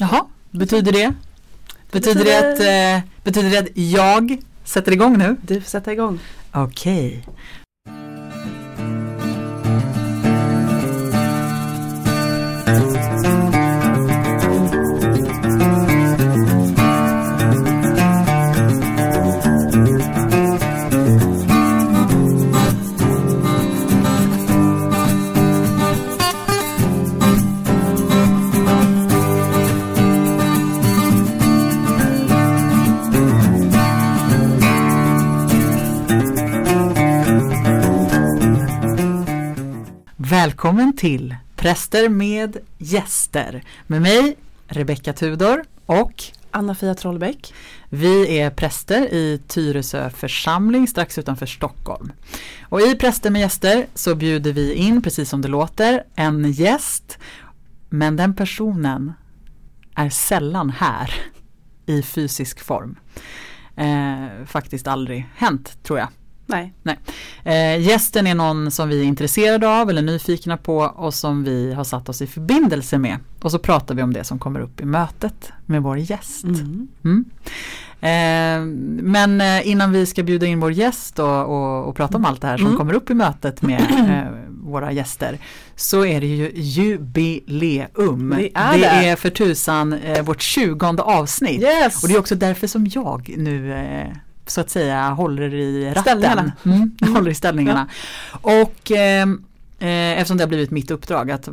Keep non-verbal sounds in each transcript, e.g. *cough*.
Jaha, betyder det? Betyder det att, eh, betyder det att jag sätter igång nu? Du sätta igång. Okej. Till Präster med gäster med mig Rebecka Tudor och Anna-Fia Trollbäck. vi är präster i Tyresö församling strax utanför Stockholm. Och i Präster med gäster så bjuder vi in, precis som det låter, en gäst. Men den personen är sällan här i fysisk form. Eh, faktiskt aldrig hänt tror jag. Nej. Eh, gästen är någon som vi är intresserade av eller nyfikna på och som vi har satt oss i förbindelse med. Och så pratar vi om det som kommer upp i mötet med vår gäst. Mm. Mm. Eh, men eh, innan vi ska bjuda in vår gäst och, och, och prata om allt det här som Mm. kommer upp i mötet med *clears throat* eh, våra gäster så är det ju jubileum. Det är det. är för tusan eh, vårt tjugonde avsnitt. Yes! Och det är också därför som jag nu eh, så att säga håller i ratten. Ställningarna. Mm, jag håller i ställningarna. Och ehm, eh, eftersom det har blivit mitt uppdrag att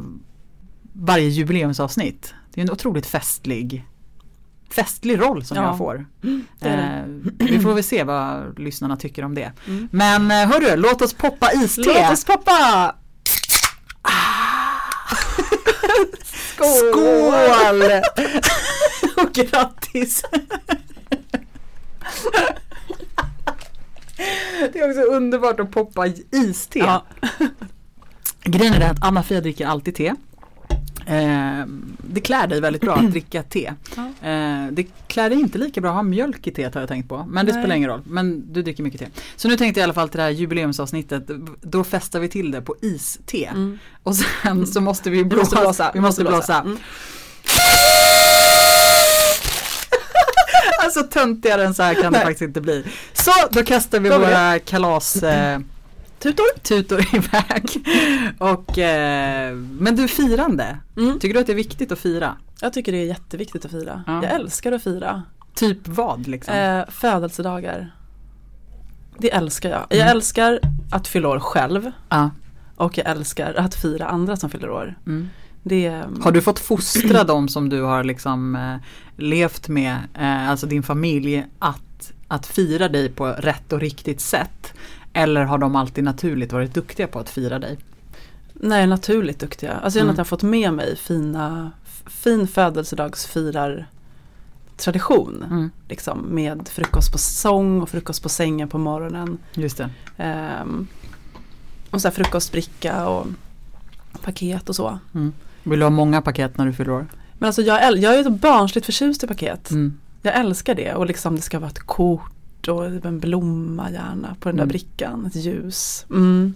varje jubileumsavsnitt, det är en otroligt festlig festlig roll som Ja. jag får. det är det. Eh, vi får väl se vad lyssnarna tycker om det. Mm. Men eh, hörru, låt oss poppa iste. Låt oss poppa! *laughs* Skål! Skål! *laughs* Och grattis! *laughs* *laughs* Det är också underbart att poppa iste. Ja. Grejen är det att Anna-Fia dricker alltid te. Eh, det klär dig väldigt bra att dricka te. Ja. Eh, det klär dig inte lika bra att ha mjölk i teet har jag tänkt på. Men det Nej. spelar ingen roll. Men du dricker mycket te. Så nu tänkte jag i alla fall till det här jubileumsavsnittet. Då festar vi till det på iste. Mm. Och sen så måste vi Vi blåsa. måste blåsa. Vi måste blåsa. Mm. Alltså töntigare än så här kan det Nej. faktiskt inte bli. Så då kastar vi Då våra kalas eh, Tutor. tutor iväg. Och, eh, men du firande, Mm. tycker du att det är viktigt att fira? Jag tycker det är jätteviktigt att fira. Ja. Jag älskar att fira. Typ vad liksom? Eh, födelsedagar. Det älskar jag. Jag Mm. älskar att fylla år själv. ja. Och jag älskar att fira andra som fyller år. mm. Det, Har du fått fostra dem som du har liksom eh, levt med, eh, alltså din familj, att, att fira dig på rätt och riktigt sätt? Eller har de alltid naturligt varit duktiga på att fira dig? Nej, naturligt duktiga. Alltså Mm. att jag har fått med mig fina, fin födelsedagsfirar tradition. Mm. Liksom, med frukost på sång och frukost på sängen på morgonen. Just det. Ehm, och så frukostbricka och paket och så. Mm. Vill du ha många paket när du fyller år? Men alltså jag, jag är så barnsligt förtjust i paket. Mm. Jag älskar det och liksom det ska vara ett kort och en blomma gärna på den där Mm. brickan, ett ljus. Mm.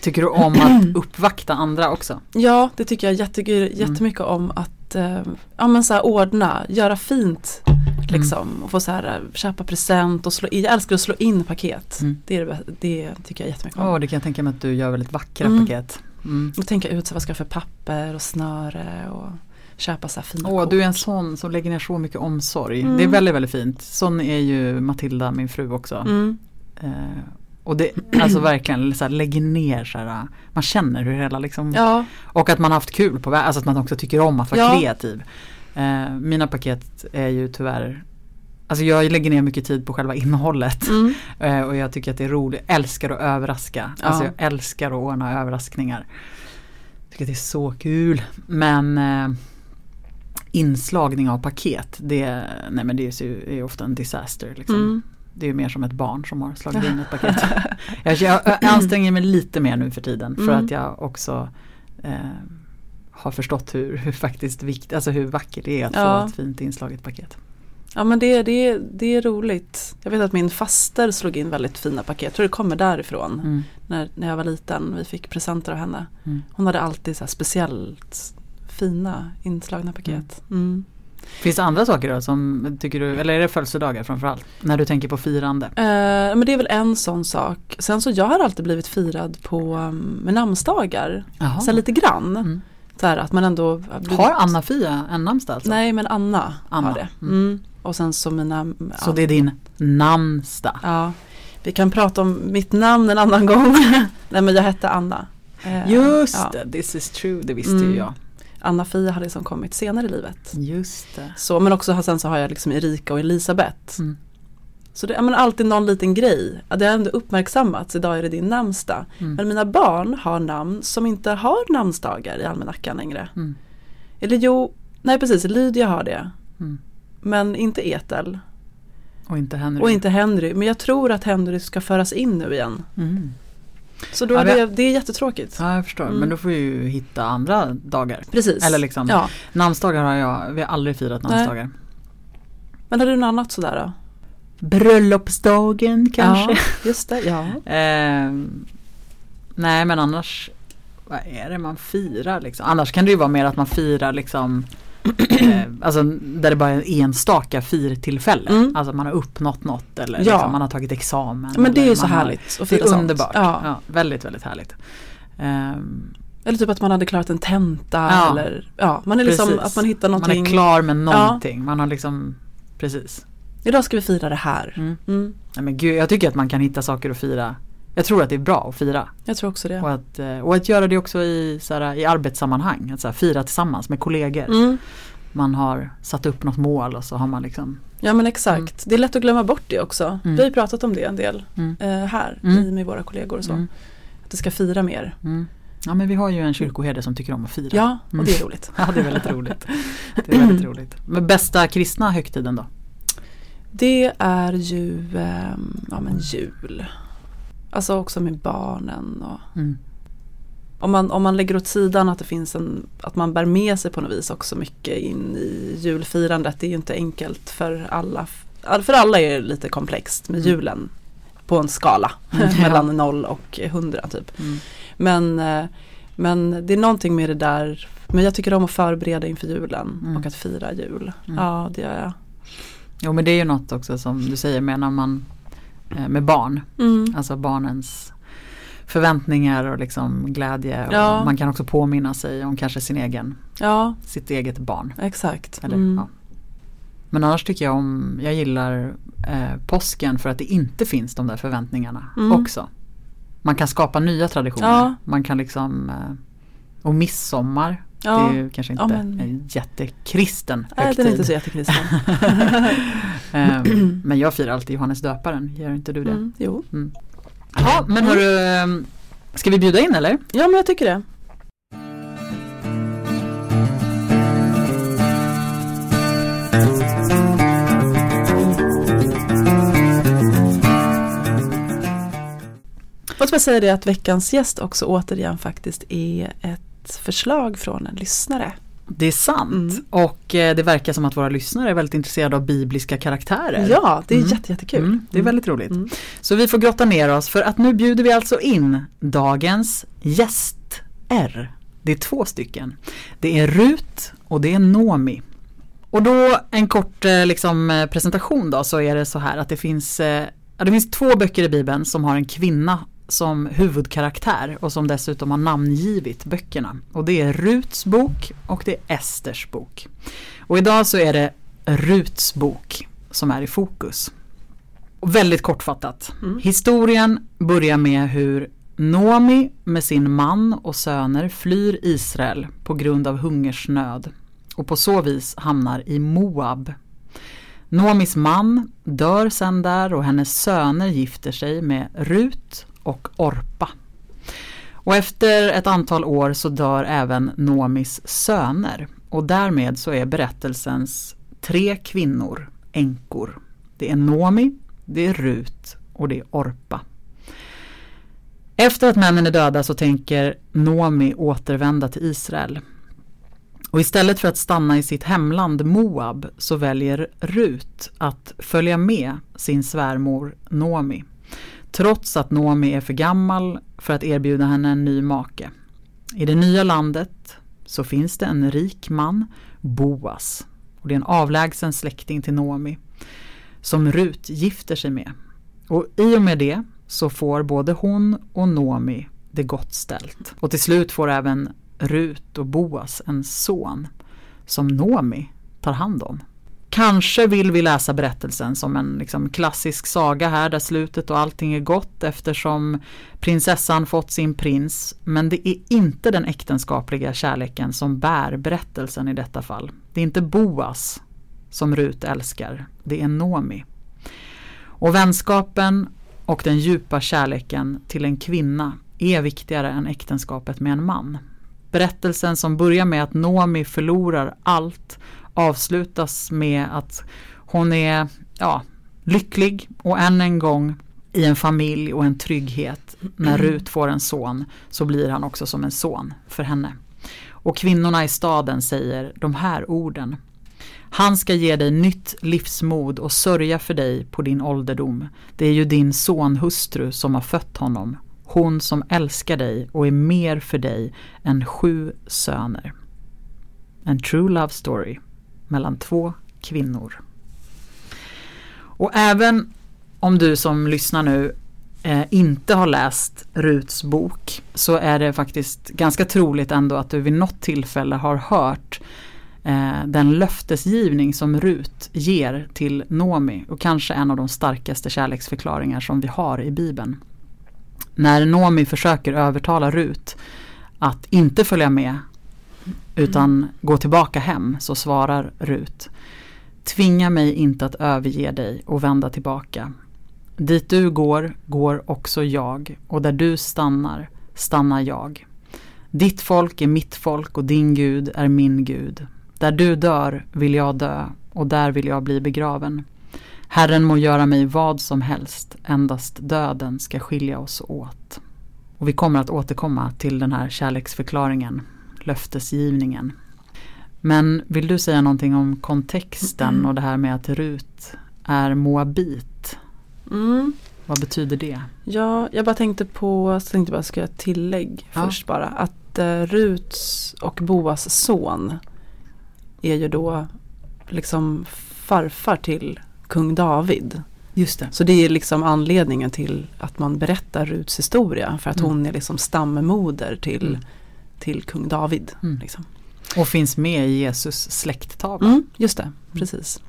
Tycker du om att *clears throat* uppvakta andra också? Ja, det tycker jag jätte, jättemycket om att eh, ja, men så här, ordna, göra fint. Liksom, och få så här, köpa present och slå in. Jag älskar att slå in paket. Mm. Det, är det, det tycker jag jättemycket om. Ja, det kan jag tänka mig att du gör väldigt vackra Mm. paket. Mm. Och tänka ut så vad ska jag för papper och snöre och köpa så här fina Åh, kort. du är en sån som lägger ner så mycket omsorg. Mm. Det är väldigt, väldigt fint. Sån är ju Matilda, min fru också. Mm. Eh, och det, alltså verkligen, så här, lägger ner så här, man känner hur hela liksom, Ja, och att man har haft kul på väg, alltså att man också tycker om att vara Ja. kreativ. Eh, mina paket är ju tyvärr, alltså jag lägger ner mycket tid på själva innehållet. mm. *laughs* Eh, och jag tycker att det är roligt, älskar att överraska. Ja. Alltså jag älskar att ordna överraskningar. Tycker att det är så kul. Men eh, inslagning av paket, det, nej men det är ju är ofta en disaster. Liksom. Mm. Det är mer som ett barn som har slagit in ett paket. *laughs* jag, jag, jag anstränger mig lite mer nu för tiden för Mm. att jag också eh, har förstått hur, hur faktiskt vikt, alltså hur vackert det är att Ja. få ett fint inslaget paket. Ja men det, det, det är roligt. Jag vet att min faster slog in väldigt fina paket. Jag tror det kommer därifrån. Mm. När, när jag var liten. Vi fick presenter av henne. Mm. Hon hade alltid så speciellt fina inslagna paket. Mm. Finns det andra saker då som tycker du, eller är det födelsedagar framförallt? När du tänker på firande? Eh, men det är väl en sån sak. Sen så jag har alltid blivit firad på um, med namnsdagar. Jaha. Så lite grann. Mm. Så här att man ändå har Har Anna-Fia en namnsdag alltså? Nej men Anna, Anna, har det. mm. Mm. Och sen så mina Så det är din namnsdag? Ja, vi kan prata om mitt namn en annan gång. *laughs* Nej men jag hette Anna. Eh, Just ja. det, this is true, det visste Mm. ju jag. Anna-Fia hade liksom kommit senare i livet. Just det. Så, men också sen så har jag liksom Erika och Elisabeth. Mm. Så det är alltid någon liten grej. Det har ändå uppmärksammats, idag är det din namnsdag. Mm. Men mina barn har namn som inte har namnsdagar i almanackan längre. Mm. Eller jo, nej precis, Lydia har det. Mm. Men inte Etel Och inte Henry. och inte Henry. Men jag tror att Henry ska föras in nu igen. Så då Ja, är vi- det, det är jättetråkigt. Ja, jag förstår. Mm. Men då får vi ju hitta andra dagar. Precis. Eller liksom, Ja. namnsdagar har jag, vi har aldrig firat Nej. namnsdagar. Men har du något annat sådär då? Bröllopsdagen kanske? Ja, just det. Ja. *laughs* Ehm, nej men annars, vad är det man firar liksom? Annars kan det ju vara mer att man firar liksom eh, Alltså där det bara är en enstaka firtillfälle. Mm. Alltså man har uppnått något eller Ja. liksom man har tagit examen. Men det är ju så man har- härligt att Det är sånt. underbart. Ja. Ja. väldigt, väldigt härligt. Ehm, Eller typ att man hade klarat en tenta Ja. eller ja, man är liksom Precis. att man hittar man någonting. är klar med någonting. Man har liksom, precis. Idag ska vi fira det här. Mm. Mm. Nej, men gud, jag tycker att man kan hitta saker att fira. Jag tror att det är bra att fira. Jag tror också det. Och att, eh, och att göra det också i, så här, i arbetssammanhang. Att så här, fira tillsammans med kollegor. Mm. Man har satt upp något mål och så har man liksom Ja men exakt. Det är lätt att glömma bort det också. Mm. Vi har ju pratat om det en del Mm. eh, här Mm. i, med våra kollegor och så. Mm. Att det ska fira mer. mm. Ja men vi har ju en kyrkoherde som tycker om att fira. Ja, och Mm. det är roligt. *laughs* Ja det är väldigt roligt. Det är väldigt roligt. Men bästa kristna högtiden då? Det är ju ehm, ja, men jul. Alltså också med barnen. Och Mm. om, man, om man lägger åt sidan att det finns en, att man bär med sig på något vis också mycket in i julfirandet. Det är ju inte enkelt för alla. För alla är det lite komplext med Mm. julen. På en skala Mm, *laughs* ja. mellan 0 och 100 typ. Mm. Men, eh, men det är någonting med det där. Men jag tycker om att förbereda inför julen Mm. och att fira jul. Mm. Ja det gör jag. Jo men det är ju något också som du säger med när man med barn. Mm. Alltså barnens förväntningar och liksom glädje. Och Ja. Man kan också påminna sig om kanske sin egen, Ja sitt eget barn. exakt. Eller, Mm. ja. Men annars tycker jag om, jag gillar eh, påsken för att det inte finns de där förväntningarna Mm. också. Man kan skapa nya traditioner. Man kan liksom, eh, och midsommar, Ja. det är ju kanske inte Ja, men- en jättekristen Nej högtid. den är inte så jättekristen. *laughs* Eh, men jag firar alltid Johannes döparen, gör inte du det? Mm, jo. Ja, men hörru, eh, ska vi bjuda in eller? Ja men jag tycker det. Låt mig säga det att veckans gäst också återigen faktiskt är ett förslag från en lyssnare. Det är sant Mm. och eh, det verkar som att våra lyssnare är väldigt intresserade av bibliska karaktärer. Ja, det är Mm. jätte, jättekul. Mm, det är väldigt roligt. Mm. Så vi får grotta ner oss för att nu bjuder vi alltså in dagens gäster. Det är två stycken. Det är Rut och det är Nomi. Och då en kort eh, liksom, eh, presentation då så är det så här att det finns, det finns två böcker i Bibeln som har en kvinna som huvudkaraktär och som dessutom har namngivit böckerna. Och det är Ruts bok och det är Esters bok. Och idag så är det Ruts bok som är i fokus. Och väldigt kortfattat. Mm. Historien börjar med hur Nomi med sin man och söner flyr Israel på grund av hungersnöd och på så vis hamnar i Moab. Nomis man dör sen där och hennes söner gifter sig med Rut och Orpa. Och efter ett antal år så dör även Nomis söner och därmed så är berättelsens tre kvinnor änkor. Det är Nomi, det är Rut och det är Orpa. Efter att männen är döda så tänker Nomi återvända till Israel. Och istället för att stanna i sitt hemland Moab så väljer Rut att följa med sin svärmor Nomi. Trots att Nomi är för gammal för att erbjuda henne en ny make. I det nya landet så finns det en rik man, Boas. Och det är en avlägsen släkting till Nomi. Som Rut gifter sig med. Och i och med det så får både hon och Nomi det gott ställt. Och till slut får även Rut och Boas en son som Nomi tar hand om. Kanske vill vi läsa berättelsen som en liksom klassisk saga här där slutet och allting är gott eftersom prinsessan fått sin prins. Men det är inte den äktenskapliga kärleken som bär berättelsen i detta fall. Det är inte Boas som Rut älskar, det är Nomi. Och vänskapen och den djupa kärleken till en kvinna är viktigare än äktenskapet med en man. Berättelsen som börjar med att Nomi förlorar allt avslutas med att hon är ja, lycklig och än en gång i en familj och en trygghet. När Rut får en son så blir han också som en son för henne. Och kvinnorna i staden säger de här orden. Han ska ge dig nytt livsmod och sörja för dig på din ålderdom. Det är ju din sonhustru som har fött honom. Hon som älskar dig och är mer för dig än sju söner. En true love story mellan två kvinnor. Och även om du som lyssnar nu eh, inte har läst Ruts bok så är det faktiskt ganska troligt ändå att du vid något tillfälle har hört eh, den löftesgivning som Rut ger till Nomi och kanske en av de starkaste kärleksförklaringar som vi har i Bibeln. När Nomi försöker övertala Rut att inte följa med utan gå tillbaka hem så svarar Rut. Tvinga mig inte att överge dig och vända tillbaka. Dit du går, går också jag och där du stannar, stannar jag. Ditt folk är mitt folk och din Gud är min Gud. Där du dör vill jag dö och där vill jag bli begraven. Herren må göra mig vad som helst, endast döden ska skilja oss åt. Och vi kommer att återkomma till den här kärleksförklaringen löftesgivningen. Men vill du säga någonting om kontexten mm. och det här med att Rut är moabit? Mm. Vad betyder det? Ja, jag bara tänkte på, så tänkte jag bara ska jag tillägg ja. först bara. Att uh, Ruts och Boas son är ju då liksom farfar till kung David. Just det. Så det är liksom anledningen till att man berättar Ruts historia. För att mm. hon är liksom stammoder till mm till kung David. Mm. Liksom. Och finns med i Jesus släkttavla. Mm, just det, precis.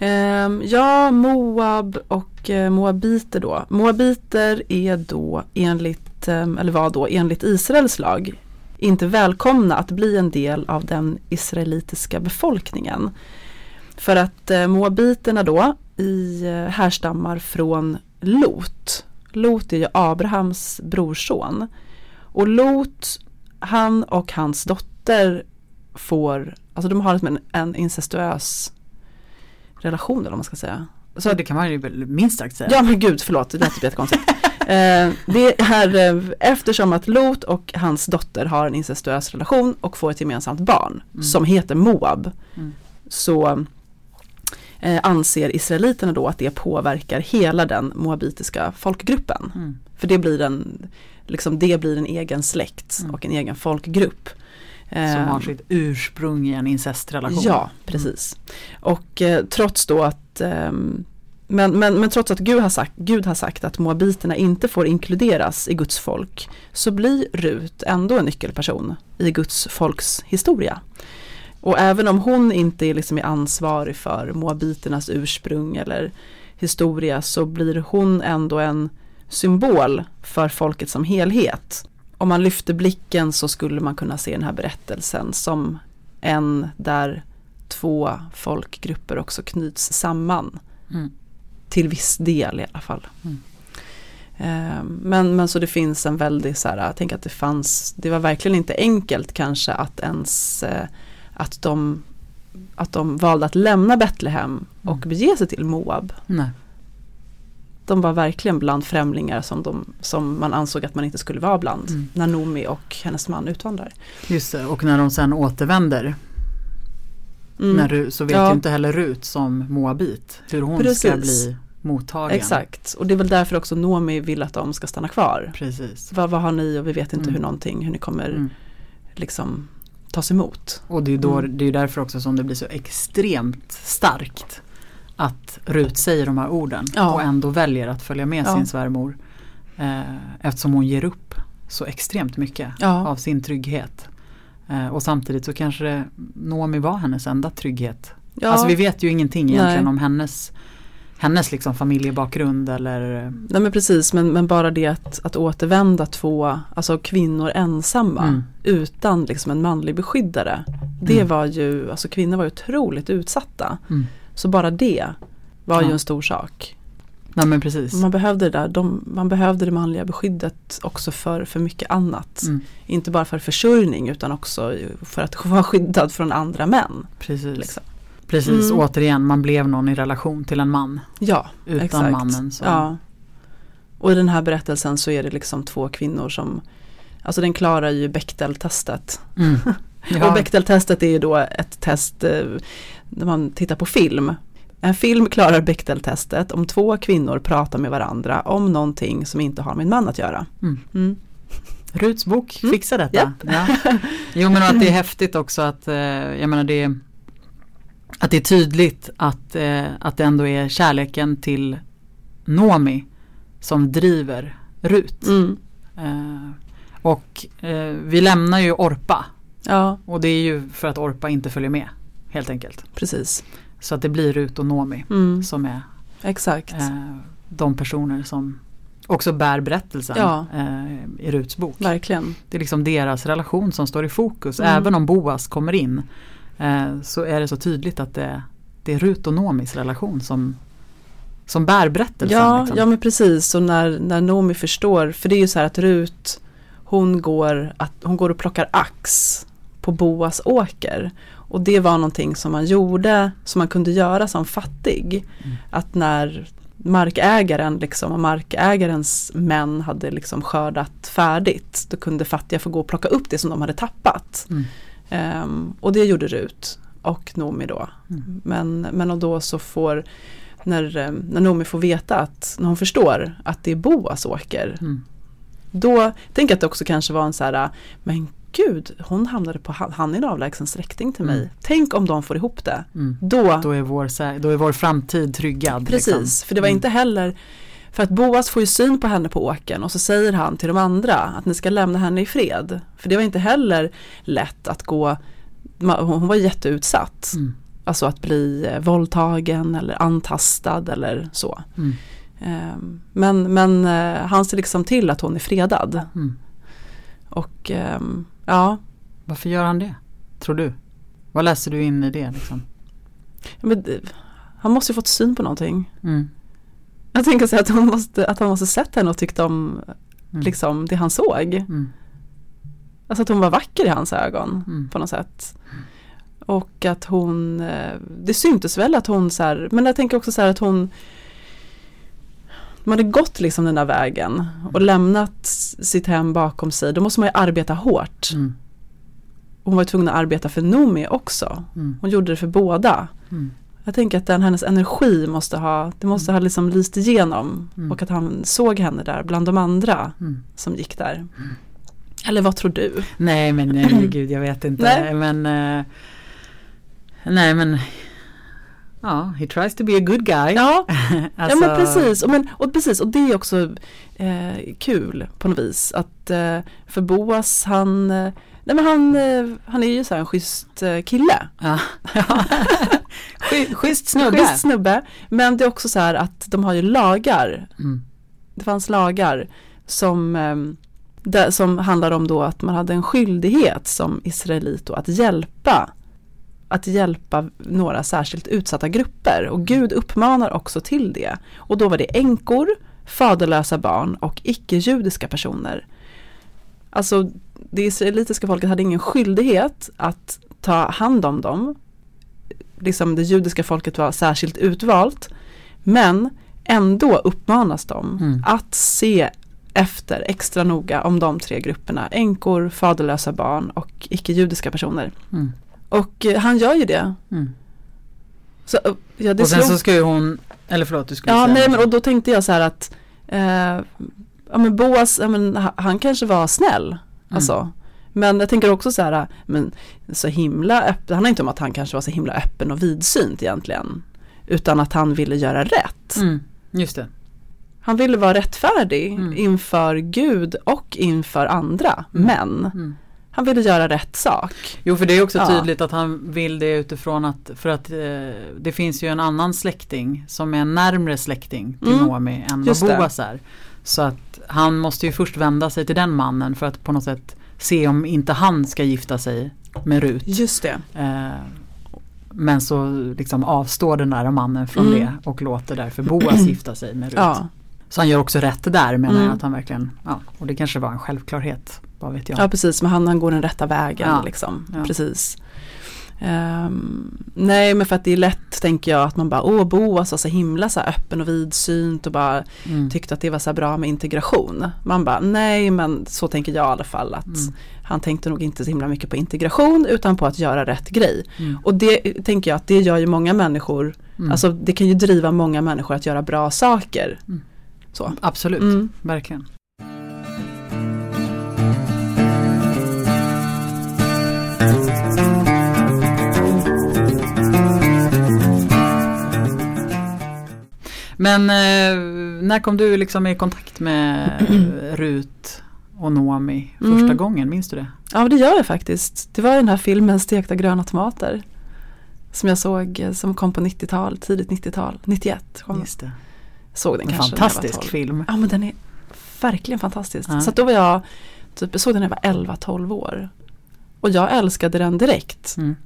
Um, ja, Moab och uh, Moabiter då. Moabiter är då enligt, um, eller var då enligt Israels lag inte välkomna att bli en del av den israelitiska befolkningen. För att uh, Moabiterna då i, uh, härstammar från Lot. Lot är ju Abrahams brorson. Och Lot, han och hans dotter får, alltså de har liksom en, en incestuös relation eller vad man ska säga. Så det kan man ju minst sagt säga. Ja men gud förlåt, det lät typ jättekonstigt. *laughs* eh, det är eh, eftersom att Lot och hans dotter har en incestuös relation och får ett gemensamt barn mm. som heter Moab. Mm. Så eh, anser israeliterna då att det påverkar hela den moabitiska folkgruppen. Mm. För det blir en, liksom det blir en egen släkt mm. och en egen folkgrupp. Som har ehm, sitt ursprung i en incestrelation. Ja, precis. Mm. Och eh, trots då att eh, men, men, men trots att Gud har, sagt, Gud har sagt att moabiterna inte får inkluderas i Guds folk så blir Rut ändå en nyckelperson i Guds folks historia. Och även om hon inte är, liksom är ansvarig för moabiternas ursprung eller historia så blir hon ändå en symbol för folket som helhet. Om man lyfter blicken så skulle man kunna se den här berättelsen som en där två folkgrupper också knyts samman. Mm. Till viss del i alla fall. Mm. Eh, men, men så det finns en väldig så här, jag tänker att det fanns, det var verkligen inte enkelt kanske att ens eh, att de, att de valde att lämna Betlehem och mm. bege sig till Moab. Nej de var verkligen bland främlingar som, de, som man ansåg att man inte skulle vara bland mm. när Nomi och hennes man utvandrar. Just det, och när de sen återvänder mm. när, så vet ja. ju inte heller Rut som Moabit hur hon Precis. ska bli mottagen. Exakt, och det är väl därför också Nomi vill att de ska stanna kvar. Precis. Vad, vad har ni och vi vet inte mm. hur någonting, hur ni kommer mm. liksom tas emot. Och det är, då, Mm. det är därför också som det blir så extremt starkt att Rut säger de här orden Ja. och ändå väljer att följa med Ja. sin svärmor. Eh, eftersom hon ger upp så extremt mycket Ja. av sin trygghet. Eh, och samtidigt så kanske Noomi var hennes enda trygghet. Alltså vi vet ju ingenting egentligen Nej. om hennes, hennes liksom familjebakgrund eller nej men precis men, men bara det att, att återvända två alltså kvinnor ensamma Mm. utan liksom en manlig beskyddare. Det Mm. var ju, alltså kvinnor var ju otroligt utsatta. Mm. Så bara det var Ja. ju en stor sak. Nej men precis. Man behövde det där, de, man behövde det manliga beskyddet också för, för mycket annat. Mm, Inte bara för försörjning utan också för att *laughs* vara skyddad från andra män. precis. Liksom. Precis, Mm. återigen man blev någon i relation till en man. Ja, Utan exakt. mannen som Ja. Och i den här berättelsen så är det liksom två kvinnor som Alltså den klarar ju Bechdel-testet. Mm. *laughs* Och Ja, Bechdel-testet är ju då ett test eh, när man tittar på film. En film klarar Bechdel-testet om två kvinnor pratar med varandra om någonting som inte har med en man att göra. Mm. Mm. Ruts bok Mm. fixar detta. Ja. Jo men att det är häftigt också att, eh, jag menar det är, att det är tydligt att, eh, att det ändå är kärleken till Nomi som driver Rut. Mm. Eh, och eh, vi lämnar ju Orpa Ja, och det är ju för att Orpa inte följer med helt enkelt. precis. Så att det blir Rut och Nomi Mm. som är Exakt. eh, de personer som också bär berättelsen Ja. eh, i Ruts bok. Verkligen. Det är liksom deras relation som står i fokus. Mm. Även om Boas kommer in eh, så är det så tydligt att det, det är Rut och Nomis relation som, som bär berättelsen. Ja, liksom. ja men precis. Och när, när Nomi förstår, för det är ju så här att Rut hon går, att, hon går och plockar ax på Boas åker. Och det var någonting som man gjorde, som man kunde göra som fattig. Mm. Att när markägaren liksom, och markägarens män hade liksom skördat färdigt, då kunde fattiga få gå och plocka upp det som de hade tappat. Mm. Ehm, och det gjorde Rut och Nomi då. Mm. Men, men och då så får, när, eh, när Nomi får veta att, när hon förstår att det är Boas åker, Mm. Då jag att det också kanske var en så här, men gud, hon hamnade på, han är en avlägsen släkting till mig. Mm. Tänk om de får ihop det. Mm. Då, Då, är vår, då är vår framtid tryggad. precis, liksom. för det var Mm. inte heller, för att Boas får ju syn på henne på åken och så säger han till de andra att ni ska lämna henne i fred. För det var inte heller lätt att gå, hon var jätteutsatt. Mm. Alltså att bli eh, våldtagen eller antastad eller så. Mm. Ehm, Men, men eh, han ser liksom till att hon är fredad. Mm. Och ehm, ja, Varför gör han det? Tror du? Vad läser du in i det? Liksom? men, eh, han måste ju fått syn på någonting. Mm. Jag tänker så att, hon måste, att han måste sett henne och tyckt om Mm. liksom, det han såg. Mm. Alltså att hon var vacker i hans ögon Mm. på något sätt. Och att hon, eh, det syntes väl att hon så här, men jag tänker också så här att hon man hade gått liksom den där vägen och lämnat sitt hem bakom sig, då måste man ju arbeta hårt. Mm. Hon var tvungen att arbeta för Noomi också. Mm. Hon gjorde det för båda. Mm. Jag tänker att den, hennes energi måste ha, det måste ha liksom lyst igenom. Mm. Och att han såg henne där bland de andra Mm. som gick där. Eller vad tror du? Nej men nej, gud jag vet inte. Nej. Men eh, Nej men Ja, he tries to be a good guy. Ja, Alltså, *laughs* ja men precis. Och, men, och precis. Och det är också eh, kul på något vis. Att eh, för Boas han, eh, nej men han, eh, han är ju så här en schysst eh, kille. Ja. *laughs* Sky- Schysst snubbe. Schysst snubbe. Men det är också så här att de har ju lagar. Mm. Det fanns lagar som, eh, som handlar om då att man hade en skyldighet som israelit då att hjälpa att hjälpa några särskilt utsatta grupper och Gud uppmanar också till det. Och då var det änkor, faderlösa barn och icke-judiska personer. Alltså det israelitiska folket hade ingen skyldighet att ta hand om dem. Liksom det judiska folket var särskilt utvalt. Men ändå uppmanas de Mm. att se efter extra noga om de tre grupperna, änkor, faderlösa barn och icke-judiska personer. Mm. Och eh, han gör ju det. Mm. Så, eh, ja, det Och sen slog- så ska ju hon, eller förlåt du skulle Ja, säga nej, men, och då tänkte jag så här att eh, ja, men Boas, ja, men, ha- han kanske var snäll. Mm. Alltså. Men jag tänker också så här, men så himla öppen, det handlar inte om att han kanske var så himla öppen och vidsynt egentligen. Utan att han ville göra rätt. Mm. Just det. Han ville vara rättfärdig Mm. inför Gud och inför andra. Men Mm. Han ville göra rätt sak. Jo för det är också Ja. tydligt att han vill det utifrån att för att eh, det finns ju en annan släkting som är en närmre släkting till Mm. Noomi än Just vad det. Boas är. Så att han måste ju först vända sig till den mannen för att på något sätt se om inte han ska gifta sig med Rut. Just det. Eh, men så liksom avstår den där mannen från Mm. det och låter därför Boas *clears throat* gifta sig med Rut. Ja. Så han gör också rätt där menar Mm. jag att han verkligen, ja, och det kanske var en självklarhet, vad vet jag. Ja precis, men han, han går den rätta vägen Ja. liksom. Ja. Precis. Ehm, nej men för att det är lätt tänker jag att man bara åh Boas var så himla så här öppen och vidsynt och bara Mm. tyckte att det var så bra med integration. Man bara nej men så tänker jag i alla fall att Mm. han tänkte nog inte så himla mycket på integration utan på att göra rätt grej. Mm. Och det tänker jag att det gör ju många människor, Mm. alltså det kan ju driva många människor att göra bra saker. Mm. Så. Absolut, Mm. verkligen. Men eh, när kom du liksom i kontakt med *clears throat* Rut och Noomi första Mm. gången? Minns du det? Ja det gör jag faktiskt. Det var den här filmen Stekta gröna tomater. Som jag såg eh, som kom på 90-tal, tidigt 90-tal, 91 kom Just det. Såg den En kanske fantastisk 12. film. Ja men den är verkligen fantastisk. Ja. Så då var jag, typ, jag såg den när jag var 11-12 år. Och jag älskade den direkt. Mm.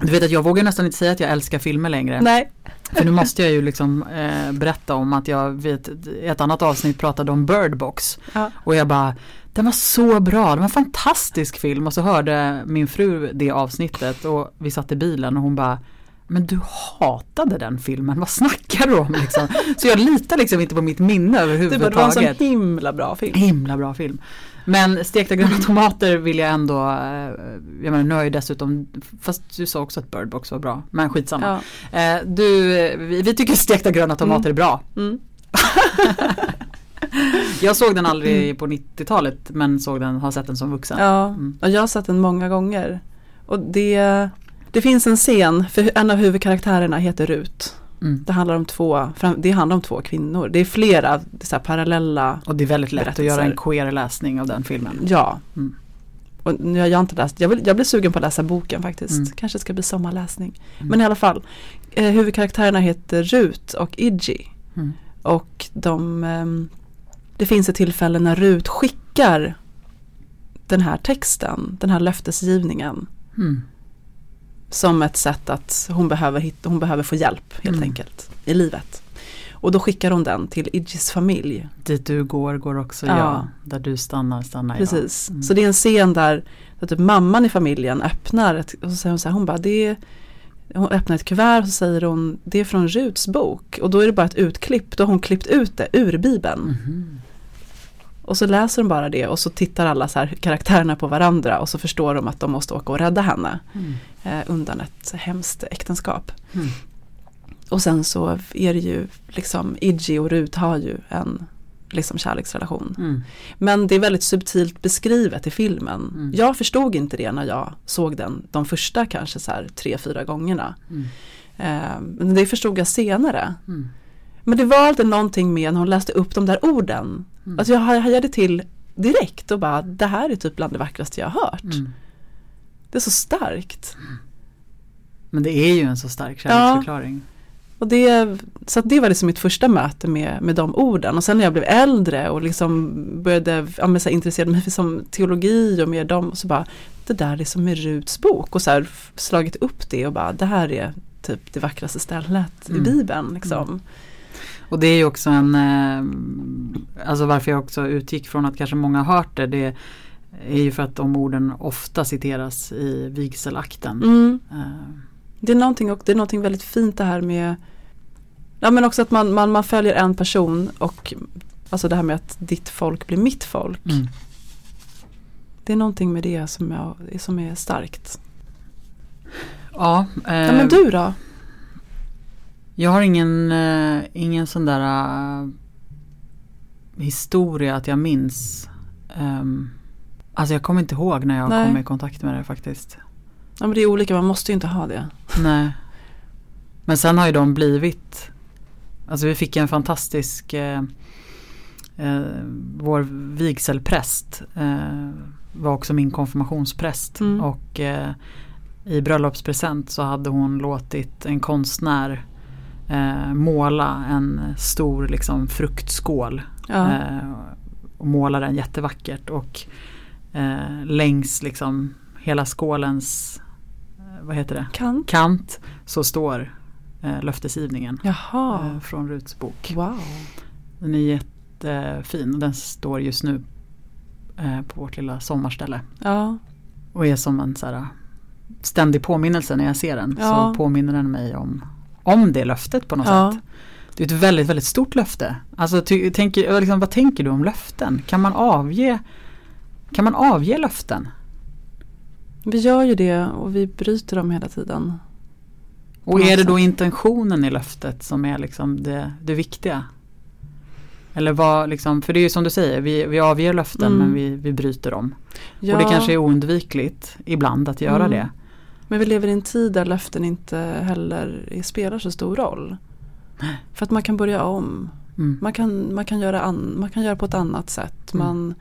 Du vet att jag vågar nästan inte säga att jag älskar filmer längre. Nej. För nu måste jag ju liksom eh, berätta om att jag vid ett, ett annat avsnitt pratade om Bird Box. Ja. Och jag bara, den var så bra, det var en fantastisk film. Och så hörde min fru det avsnittet och vi satt i bilen och hon bara men du hatade den filmen, vad snackar du om liksom? Så jag litar liksom inte på mitt minne var, det var en sån överhuvudtaget. himla bra film. Himla bra film. Men stekta gröna tomater vill jag ändå, eh, jag menar nu har jag dessutom, fast du sa också att Bird Box var bra, men skitsamma. Ja. Eh, du, vi, vi tycker stekta gröna tomater är bra. Mm. *laughs* Jag såg den aldrig på 90-talet men såg den, har sett den som vuxen. Ja, Mm. och jag har sett den många gånger. Och det, det finns en scen, för en av huvudkaraktärerna heter Rut. Mm. Det handlar om två, det handlar om två kvinnor. Det är flera så här, parallella, Och det är väldigt lätt att göra en queer läsning av den filmen. ja. Mm. Och nu har jag inte läst, jag, vill, jag blir sugen på att läsa boken faktiskt. Mm. Kanske ska bli sommarläsning. Mm. Men i alla fall, eh, huvudkaraktärerna heter Rut och Idji. Mm. Och de, ehm, det finns ett tillfälle när Rut skickar den här texten, den här löftesgivningen. Mm. Som ett sätt att hon behöver, hitta, hon behöver få hjälp helt Mm. enkelt i livet. Och då skickar hon den till Idjis familj. Dit du går, går också Ja. jag. Där du stannar, stannar Precis. jag. Mm. Så det är en scen där, där typ mamman i familjen öppnar ett, och så säger hon så här, hon bara det är, hon öppnar ett kuvert och så säger hon det är från Ruts bok och då är det bara ett utklipp, då har hon klippt ut det ur bibeln. Mhm. Och så läser de bara det och så tittar alla så här karaktärerna på varandra och så förstår de att de måste åka och rädda henne Mm. eh, undan ett hemskt äktenskap. Mm. Och sen så är det ju liksom Idji och Rut har ju en liksom kärleksrelation. Mm. Men det är väldigt subtilt beskrivet i filmen. Mm. Jag förstod inte det när jag såg den de första kanske så här tre, fyra gångerna. Mm. Eh, men det förstod jag senare. Mm. Men det var alltid någonting med när hon läste upp de där orden. Mm. Alltså jag hajade till direkt och bara det här är typ bland det vackraste jag har hört. Mm. Det är så starkt. Men det är ju en så stark kärleksförklaring. Och det, så det var liksom mitt första möte med, med de orden. Och sen när jag blev äldre och liksom började ja, men så intressera mig för som teologi och mer dem. Så bara, det där är som med Ruts bok. Och så här, slagit upp det och bara, det här är typ det vackraste stället Mm. i Bibeln. Liksom. Och det är ju också en, eh, alltså varför jag också utgick från att kanske många har hört det, det är ju för att de orden ofta citeras i vigselakten. Mm. Eh, Det, är någonting, och det är någonting väldigt fint det här med Ja men också att man, man, man följer en person och Alltså det här med att ditt folk blir mitt folk. mm. Det är någonting med det som, jag, som är starkt. Ja, eh, Ja men du då? Jag har ingen, eh, ingen sån där eh, historia att jag minns. ehm, Alltså jag kommer inte ihåg när jag Nej. kom i kontakt med det faktiskt. Ja men det är olika, man måste ju inte ha det. Nej. Men sen har ju de blivit Alltså vi fick en fantastisk eh, eh, Vår vigselpräst eh, Var också min konfirmationspräst Mm. och eh, I bröllopspresent så hade hon låtit en konstnär eh, Måla en stor liksom fruktskål Ja. eh, Och måla den jättevackert och eh, Längs liksom hela skålens eh, Vad heter det? Kan? kant så står eh, löftesgivningen Jaha. eh, från Ruts bok. Wow. Den är jättefin och den står just nu eh, på vårt lilla sommarställe. Ja. Och är som en så här, ständig påminnelse när jag ser den. Ja. Så påminner den mig om, om det löftet på något Ja. sätt. Det är ett väldigt, väldigt stort löfte. Alltså, ty, tänker, liksom, vad tänker du om löften? Kan man avge, kan man avge löften? Vi gör ju det och vi bryter dem hela tiden. Och är det då intentionen i löftet som är liksom det, det viktiga? Eller vad liksom, för det är ju som du säger, vi, vi avger löften Mm. men vi, vi bryter dem. Ja, Och det kanske är oundvikligt ibland att göra Mm. det. Men vi lever i en tid där löften inte heller spelar så stor roll. För att man kan börja om. Mm. Man kan, man kan, göra, an, man kan göra på ett annat sätt. Mm. Man,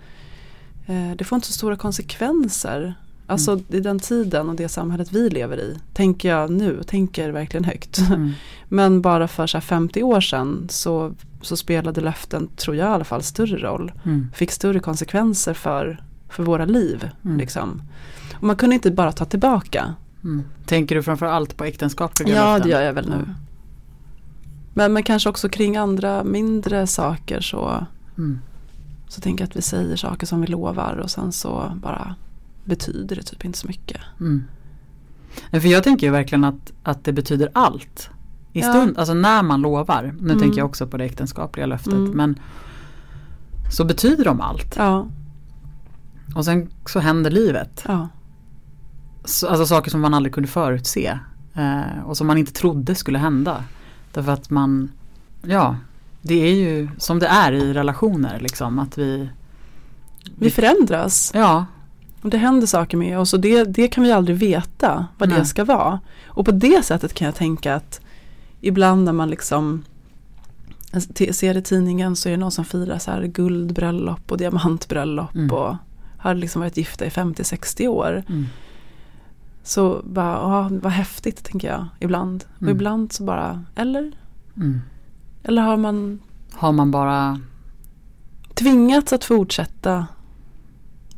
eh, det får inte så stora konsekvenser. Alltså Mm. i den tiden och det samhället vi lever i. Tänker jag nu, tänker verkligen högt. Mm. *laughs* Men bara för så här 50 år sedan så, så spelade löften, tror jag i alla fall, större roll. Mm. Fick större konsekvenser för, för våra liv. Mm. Liksom. Och man kunde inte bara ta tillbaka. Mm. Tänker du framför allt på äktenskapliga Ja, det gör jag väl nu. Ja. Men, men kanske också kring andra mindre saker så, Mm. så tänker jag att vi säger saker som vi lovar och sen så bara betyder det typ inte så mycket. Mm. För jag tänker ju verkligen att, att det betyder allt. I Ja. stund, alltså när man lovar, nu Mm. tänker jag också på det äktenskapliga löftet, Mm. men så betyder de allt. Ja, Och sen så händer livet. ja, alltså saker som man aldrig kunde förutse. Eh, och som man inte trodde skulle hända. Därför att man, ja, det är ju som det är i relationer liksom. Att vi, vi förändras. ja, Och det händer saker med oss och det, det kan vi aldrig veta vad det Nej. ska vara. Och på det sättet kan jag tänka att ibland när man liksom t- ser i tidningen så är det någon som firar så här guldbröllop och diamantbröllop Mm. och har liksom varit gifta i 50-60 år. mm, Så bara, ja, vad häftigt tänker jag ibland. Och Mm. ibland så bara, eller? mm. Eller har man har man bara, tvingats att fortsätta?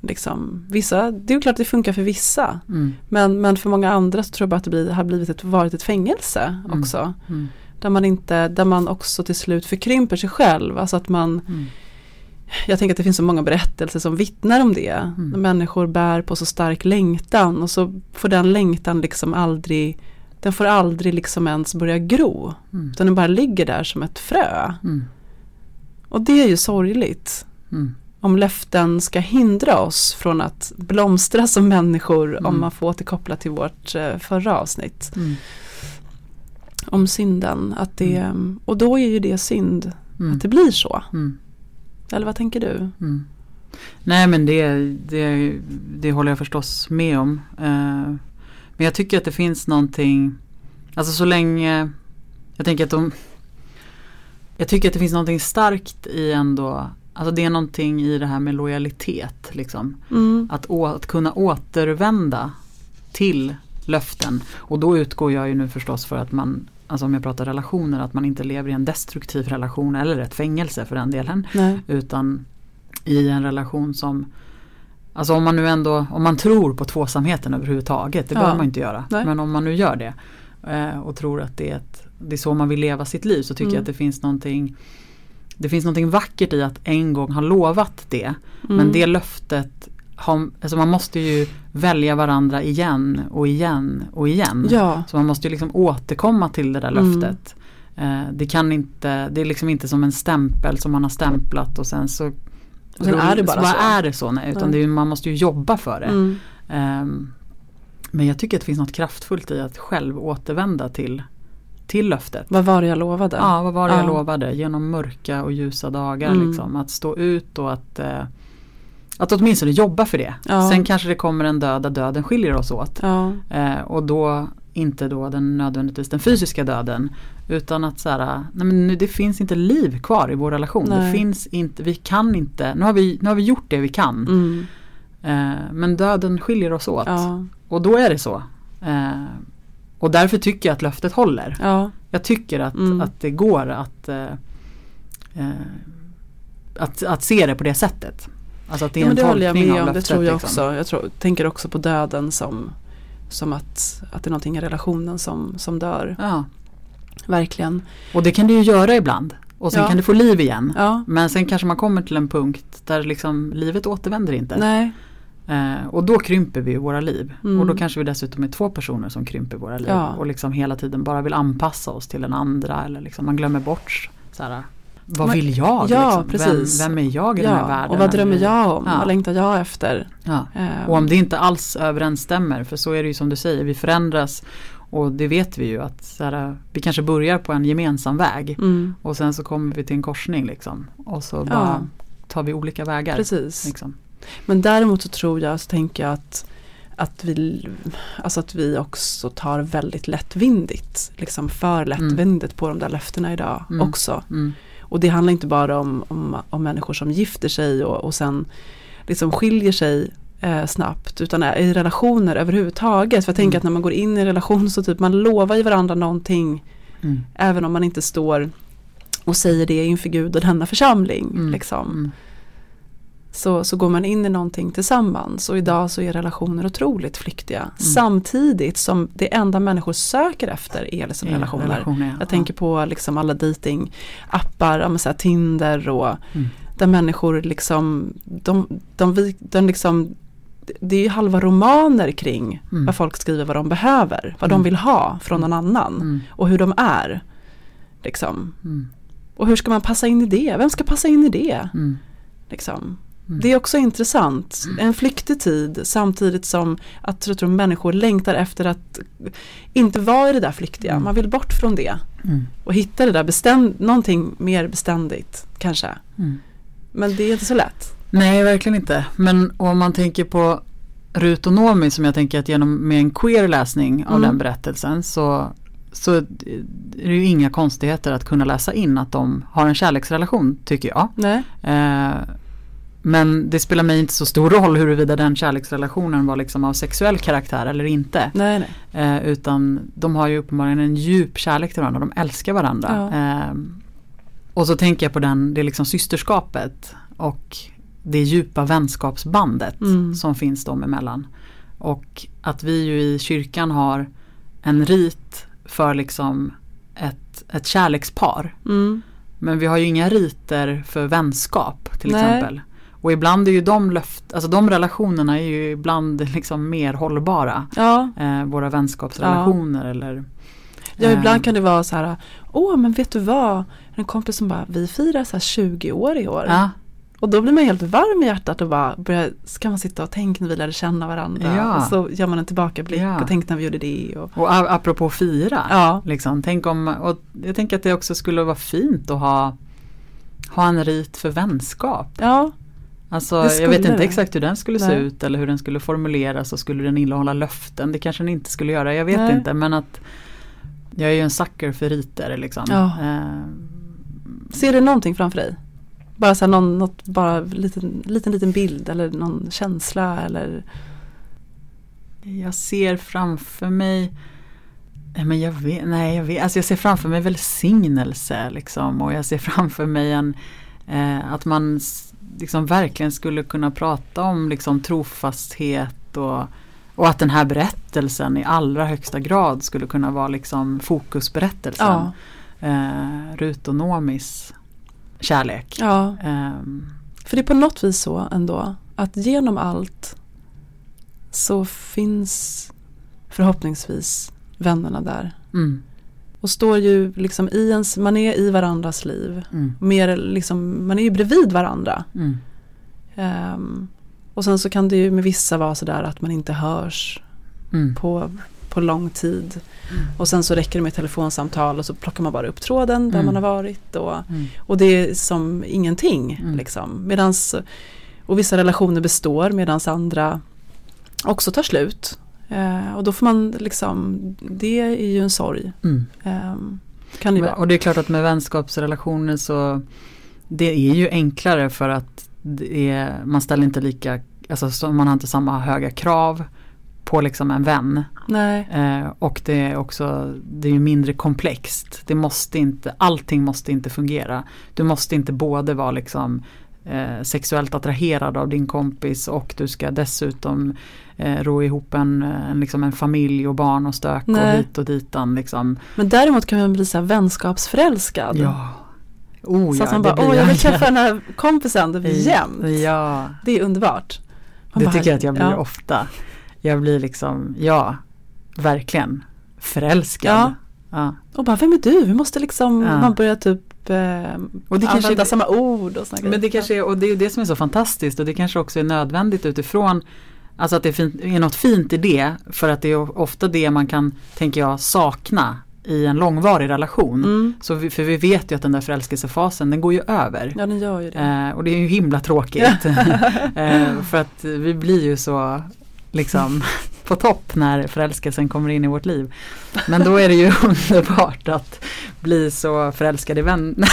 Liksom, vissa, det är ju klart att det funkar för vissa. mm, Men, men för många andra så tror jag bara att det blir, har blivit ett, varit ett fängelse Mm. också. mm, Där man, inte, där man också till slut förkrymper sig själv. Alltså att man, mm, jag tänker att det finns så många berättelser som vittnar om det. Mm. Människor bär på så stark längtan och så får den längtan liksom aldrig, den får aldrig liksom ens börja gro. mm, Utan den bara ligger där som ett frö. mm, Och det är ju sorgligt. mm, Om löften ska hindra oss från att blomstra som människor. Mm. Om man får återkoppla till vårt eh, förra avsnitt. mm, Om synden. Att det, Och då är ju det synd. mm, Att det blir så. Eller vad tänker du? Mm. Nej men det, det, det håller jag förstås med om. Eh, men jag tycker att det finns någonting, alltså så länge, jag tänker att de, jag tycker att det finns någonting starkt i ändå, alltså det är någonting i det här med lojalitet liksom. Mm. Att, å, att kunna återvända till löften. Och då utgår jag ju nu förstås för att man, alltså om jag pratar relationer, att man inte lever i en destruktiv relation eller ett fängelse för den delen. Nej. Utan i en relation som Alltså om man nu ändå, om man tror på tvåsamheten överhuvudtaget, det Ja. behöver man inte göra. Nej. Men om man nu gör det eh, och tror att det är, ett, det är så man vill leva sitt liv så tycker Mm. jag att det finns någonting Det finns någonting vackert i att en gång ha lovat det. Men Mm. det löftet, har, alltså man måste ju välja varandra igen och igen och igen. Ja, Så man måste ju liksom återkomma till det där Mm. löftet. Eh, det kan inte, det är liksom inte som en stämpel som man har stämplat och sen så Och sen är det bara så. så. är det så, nej, utan är, man måste ju jobba för det. mm. Ehm, men jag tycker att det finns något kraftfullt i att själv återvända till, till löftet. vad var det jag lovade? Ja, vad var det jag Ja. lovade? Genom mörka och ljusa dagar Mm. liksom. Att stå ut och att, eh, att åtminstone jobba för det. Ja. Sen kanske det kommer en död där döden skiljer oss åt. Ja. Eh, och då inte då den nödvändigtvis den fysiska döden. Utan att så här, nej men nu, det finns inte liv kvar i vår relation. Nej. Det finns inte, vi kan inte, nu har vi, nu har vi gjort det vi kan. Mm. Eh, men döden skiljer oss åt. Ja. Och då är det så. Eh, och därför tycker jag att löftet håller. Ja. Jag tycker att, Mm. att det går att, eh, eh, att, att se det på det sättet. Alltså att det är ja, men en det håller jag med av om, det löftet. tror jag liksom. också. Jag tror, tänker också på döden som, som att, att det är någonting i relationen som, som dör. Ja. Verkligen. Och det kan det ju göra ibland. Och sen Ja. kan det få liv igen. Ja. Men sen kanske man kommer till en punkt där liksom livet återvänder inte. Nej. Eh, och då krymper vi våra liv. Mm. Och då kanske vi dessutom är två personer som krymper våra liv. Ja. Och liksom hela tiden bara vill anpassa oss till den andra. Eller liksom man glömmer bort så här, vad vill jag? ja, liksom? precis. Vem, vem är jag i den här Ja, världen? och vad drömmer jag om? Ja. Vad längtar jag efter? Ja. Ehm, Och om det inte alls överensstämmer, för så är det ju som du säger, vi förändras. Och det vet vi ju att så här, vi kanske börjar på en gemensam väg. mm, Och sen så kommer vi till en korsning liksom. Och så bara tar vi olika vägar. precis. Liksom. Men däremot så tror jag, så tänker jag att, att, vi, alltså att vi också tar väldigt lättvindigt, liksom för lättvindigt på de där löftena idag Mm. också. Mm. Och det handlar inte bara om, om, om människor som gifter sig och, och sen liksom skiljer sig eh, snabbt utan i relationer överhuvudtaget. För jag tänker Mm. att när man går in i en relation så typ man lovar ju varandra någonting Mm. även om man inte står och säger det inför Gud och denna församling. Mm. Liksom. Så, så går man in i någonting tillsammans och idag så är relationer otroligt flyktiga. Mm. Samtidigt som det enda människor söker efter är liksom relationer. relationer, ja. Jag tänker på liksom alla datingappar, ja, men så här Tinder och Mm. där människor liksom, de, de, de liksom, det är ju halva romaner kring Mm. vad folk skriver vad de behöver, vad de Mm. vill ha från någon annan Mm. och hur de är. Liksom. Mm. Och hur ska man passa in i det? Vem ska passa in i det? Mm. Liksom. Mm. Det är också intressant. En flyktig tid samtidigt som att jag tror människor längtar efter att inte vara i det där flyktiga. Mm. Man vill bort från det Mm. och hitta det där bestämd, någonting mer beständigt kanske. Mm. Men det är inte så lätt. Nej, verkligen inte. Men om man tänker på Rut och Nomi som jag tänker att genom med en queer läsning av Mm. den berättelsen så, så är det ju inga konstigheter att kunna läsa in att de har en kärleksrelation tycker jag. Nej. Eh, men det spelar mig inte så stor roll huruvida den kärleksrelationen var liksom av sexuell karaktär eller inte. Nej, nej. Eh, utan de har ju uppenbarligen en djup kärlek till varandra, de älskar varandra. Eh, och så tänker jag på den, det liksom systerskapet och det djupa vänskapsbandet Mm. som finns dem emellan. Och att vi ju i kyrkan har en rit för liksom ett, ett kärlekspar. Mm. Men vi har ju inga riter för vänskap till Nej. exempel. Och ibland är ju de löft, alltså de relationerna är ju ibland liksom mer hållbara. Ja. Eh, våra vänskapsrelationer eller ja, eh, ibland kan det vara så här, åh men vet du vad, en kompis som bara, vi firar så här 20 år i år. Ja, Och då blir man helt varm i hjärtat och bara börjar, ska man sitta och tänka när vi lärde känna varandra. Ja. Och så gör man en tillbakablick Ja. och tänk när vi gjorde det. Och, och apropå fira. ja. Liksom, tänk om, och jag tänker att det också skulle vara fint att ha, ha en rit för vänskap. ja, Alltså, jag vet inte exakt hur den skulle se Nej. ut eller hur den skulle formuleras och skulle den innehålla löften. Det kanske den inte skulle göra, jag vet Nej. inte. Men att jag är ju en sucker för riter liksom. Ja. Eh, Ser du någonting framför dig? Bara så här någon, något, bara liten, liten, liten bild eller någon känsla eller Jag ser framför mig Nej, men jag vet, nej, jag vet, alltså jag ser framför mig välsignelse liksom och jag ser framför mig en eh, att man liksom verkligen skulle kunna prata om liksom trofasthet och, och att den här berättelsen i allra högsta grad skulle kunna vara liksom fokusberättelsen. ja, Eh, Rut och Nomis kärlek. ja. Ehm, För det är på något vis så ändå att genom allt så finns förhoppningsvis vännerna där. mm, Och står ju liksom i ens, man är i varandras liv. mm, Mer liksom, man är ju bredvid varandra. mm, Ehm, och sen så kan det ju med vissa vara sådär att man inte hörs mm, på, på lång tid. Och sen så räcker det med ett telefonsamtal och så plockar man bara upp tråden där Mm. man har varit. Och, mm, och det är som ingenting. Mm. Liksom. Medans, Och vissa relationer består medan andra också tar slut. Eh, och då får man liksom, det är ju en sorg. Mm. Eh, kan det vara. Och det är klart att med vänskapsrelationer så det är ju enklare för att är, man ställer inte lika, alltså man har inte samma höga krav på liksom en vän. Nej. Eh, och det är också, det är ju mindre komplext. Det måste inte, allting måste inte fungera. Du måste inte både vara liksom eh, sexuellt attraherad av din kompis och du ska dessutom eh, ro ihop en, en, liksom en familj och barn och stök Nej. och hit och ditan. Liksom. Men däremot kan man bli så här vänskapsförälskad. Ja. Oh, så ja, att man bara, åh jag vill träffa den här kompisen jämt. Ja, Det är underbart. Man det bara, tycker jag att jag blir ja. ofta. Jag blir liksom, ja, verkligen förälskad. Ja. Ja. Och bara, vem är du? Vi måste liksom, man börjar typ eh, Och det använda är- samma ord och såna Men det kanske är, och det är det som är så fantastiskt och det kanske också är nödvändigt utifrån Alltså att det är, fint, är något fint i det för att det är ofta det man kan, tänker jag, sakna i en långvarig relation. Mm. Så vi, för vi vet ju att den där förälskelsefasen den går ju över. Ja, den gör ju det. Eh, och det är ju himla tråkigt. *laughs* eh, för att vi blir ju så liksom på topp när förälskelsen kommer in i vårt liv. Men då är det ju *laughs* underbart att bli så förälskad i vänner.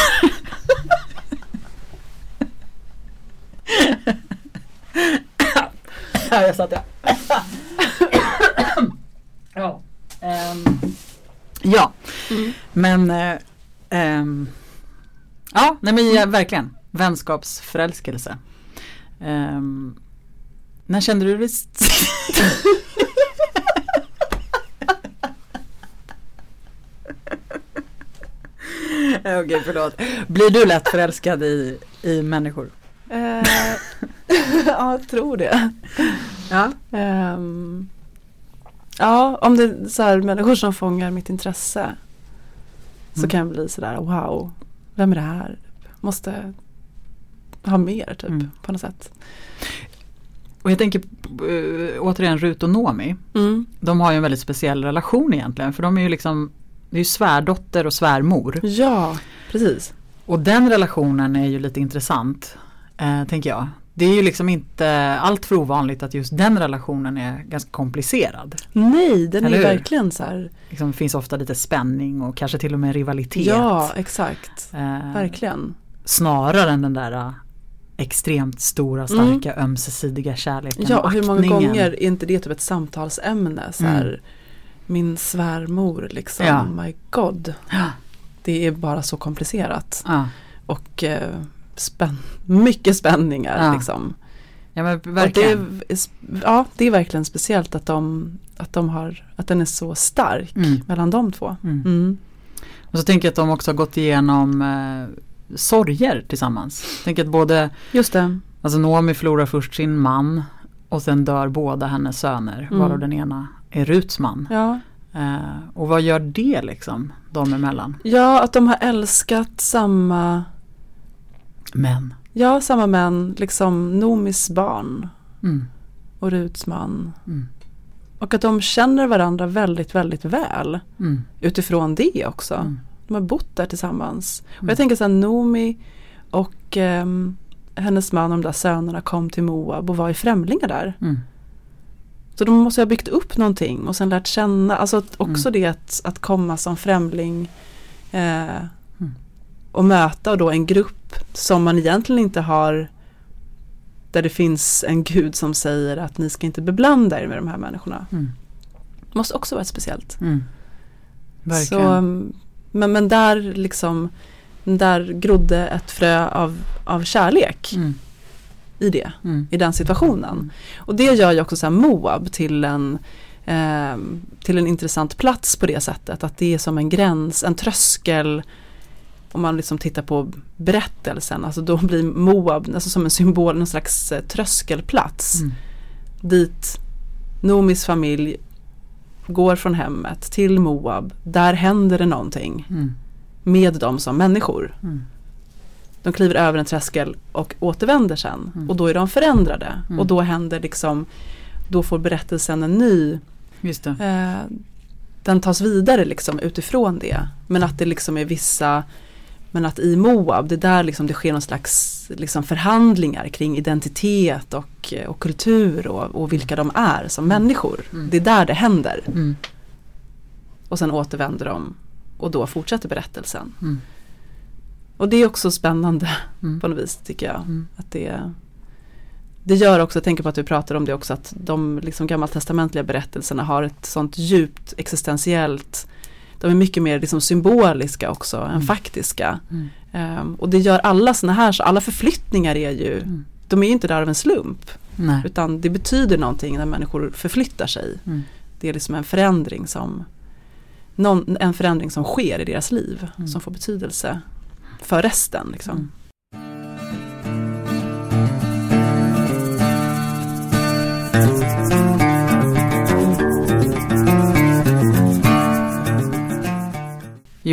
Ja, jag satt jag. ja. ehm, ja, Mm. men eh, ehm, Ja, nej men ja, verkligen. Vänskapsförälskelse. Ehm, när kände du dig? *laughs* Okej, förlåt. Blir du lätt förälskad i, i människor? Eh, *laughs* ja, jag tror det. Ja. Ehm, ja, om det är så här människor som fångar mitt intresse så Mm. kan jag bli sådär wow, vem är det här? Måste ha mer typ Mm. på något sätt. Och jag tänker uh, återigen Rut och Nomi. Mm. De har ju en väldigt speciell relation egentligen. För de är ju liksom, det är ju svärdotter och svärmor. Ja, precis. Och den relationen är ju lite intressant, eh, tänker jag. Det är ju liksom inte allt för ovanligt att just den relationen är ganska komplicerad. Nej, den Eller är hur? verkligen så här. Liksom, det finns ofta lite spänning och kanske till och med rivalitet. Ja, exakt. Eh, Verkligen. snarare än den där extremt stora, starka, ömsesidiga kärleken Mm. Ja, och hur många aktningen. gånger är inte det typ ett samtalsämne? Så här, Min svärmor liksom, Ja. my god. Ja, Det är bara så komplicerat. ja. Och eh, spänn mycket spänningar Ja. liksom. ja men Och det verkligen. är, ja, det är verkligen speciellt att, de, att, de har, att den är så stark Mm. mellan de två. Mm. Mm. Och så tänker jag att de också har gått igenom eh, sorger tillsammans. Tänker att både Just det. Alltså Noomi förlorar först sin man och sen dör båda hennes söner Mm. varav den ena är Ruts man. Ja. Eh, och vad gör det liksom dem emellan? ja, att de har älskat samma, Men. ja samma män, liksom Nomis barn Mm, och Ruts man. mm, Och att de känner varandra väldigt, väldigt väl mm, utifrån det också. Mm, De har bott där tillsammans. Och Mm. jag tänker så här, Nomi och ehm, hennes man och de där sönerna kom till Moab och var i främlingar där. mm, Så de måste ha byggt upp någonting och sen lärt känna, alltså att också Mm. det att, att komma som främling eh, Mm. och möta då en grupp som man egentligen inte har där det finns en gud som säger att ni ska inte beblanda er med de här människorna. mm, Det måste också vara speciellt. mm. Så, Verkligen. um, men, men där liksom där grodde ett frö av, av kärlek Mm, i det, mm, i den situationen. Och det gör ju också så Moab till en, eh, till en intressant plats på det sättet. Att det är som en gräns, en tröskel. Om man liksom tittar på berättelsen, alltså då blir Moab alltså som en symbol, en slags eh, tröskelplats. mm, Dit Nomis familj går från hemmet till Moab. Där händer det någonting mm, med dem som människor. mm, De kliver över en tröskel och återvänder sen. Mm. Och då är de förändrade. Mm. Och då händer liksom, då får berättelsen en ny, eh, den tas vidare liksom utifrån det. Men att det liksom är vissa Men att i Moab, det är där liksom det sker någon slags liksom förhandlingar kring identitet och, och kultur och, och vilka de är som människor. Mm. Det är där det händer. Mm. Och sen återvänder de och då fortsätter berättelsen. Mm. Och det är också spännande Mm. på något vis tycker jag. Mm. Att det, det gör också, jag tänker på att du pratar om det också, att de liksom gammaltestamentliga berättelserna har ett sånt djupt existentiellt de är mycket mer liksom symboliska också än Mm. faktiska. Ehm, och det gör alla sådana här, så alla förflyttningar är ju, Mm. de är ju inte där av en slump. Nej. Utan det betyder någonting när människor förflyttar sig. Det är liksom en förändring som någon, en förändring som sker i deras liv som får betydelse för resten. Liksom.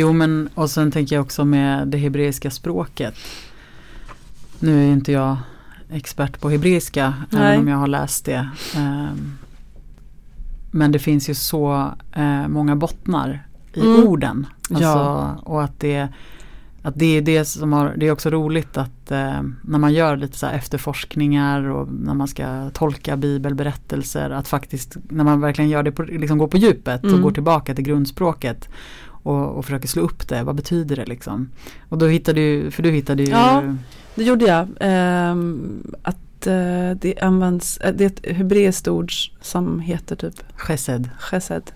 Jo men och sen tänker jag också med det hebreiska språket. Nu är inte jag expert på hebreiska Nej. även om jag har läst det. Ehm, Men det finns ju så eh, många bottnar i Mm. orden. Alltså, Ja. Och att det, att det är det som har, det är också roligt att eh, när man gör lite så efterforskningar och när man ska tolka bibelberättelser att faktiskt när man verkligen gör det på, liksom går på djupet och Mm. går tillbaka till grundspråket och, och försöker slå upp det, vad betyder det liksom? Och då hittade du, för du hittade ju Ja. Det gjorde jag. Ehm, att eh, det används, eh, det är ett hebreiskt ord som heter typ chesed. chesed.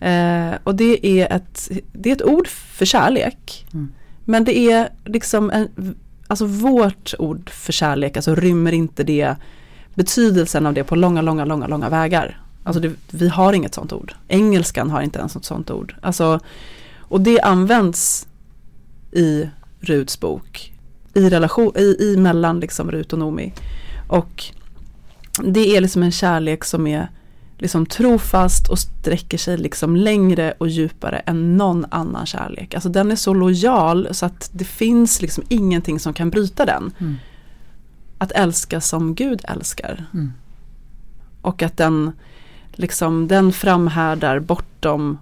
Eh, och det är, ett, det är ett ord för kärlek. Mm. Men det är liksom en, alltså vårt ord för kärlek, alltså rymmer inte det betydelsen av det på långa, långa, långa, långa vägar. Alltså det, vi har inget sånt ord. Engelskan har inte ens något sånt ord. Alltså, och det används i Ruts bok i relation, i, i mellan liksom Rut och Nomi. Och det är liksom en kärlek som är liksom trofast och sträcker sig liksom längre och djupare än någon annan kärlek. Alltså den är så lojal så att det finns liksom ingenting som kan bryta den. Mm. Att älska som Gud älskar. Mm. Och att den liksom den framhärdar bortom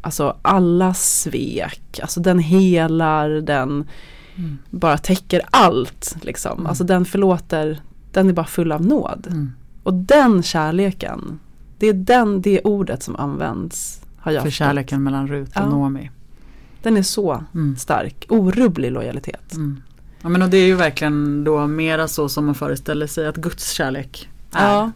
alltså alla svek. Alltså den helar, den Mm. bara täcker allt. Liksom. Mm. Alltså den förlåter, den är bara full av nåd. Mm. Och den kärleken, det är den, det ordet som används. Har jag För förstått. kärleken mellan Rut och Ja. Noomi. Den är så Mm. stark, orubblig lojalitet. Mm. Ja men och det är ju verkligen då mera så som man föreställer sig att Guds kärlek är. Ja,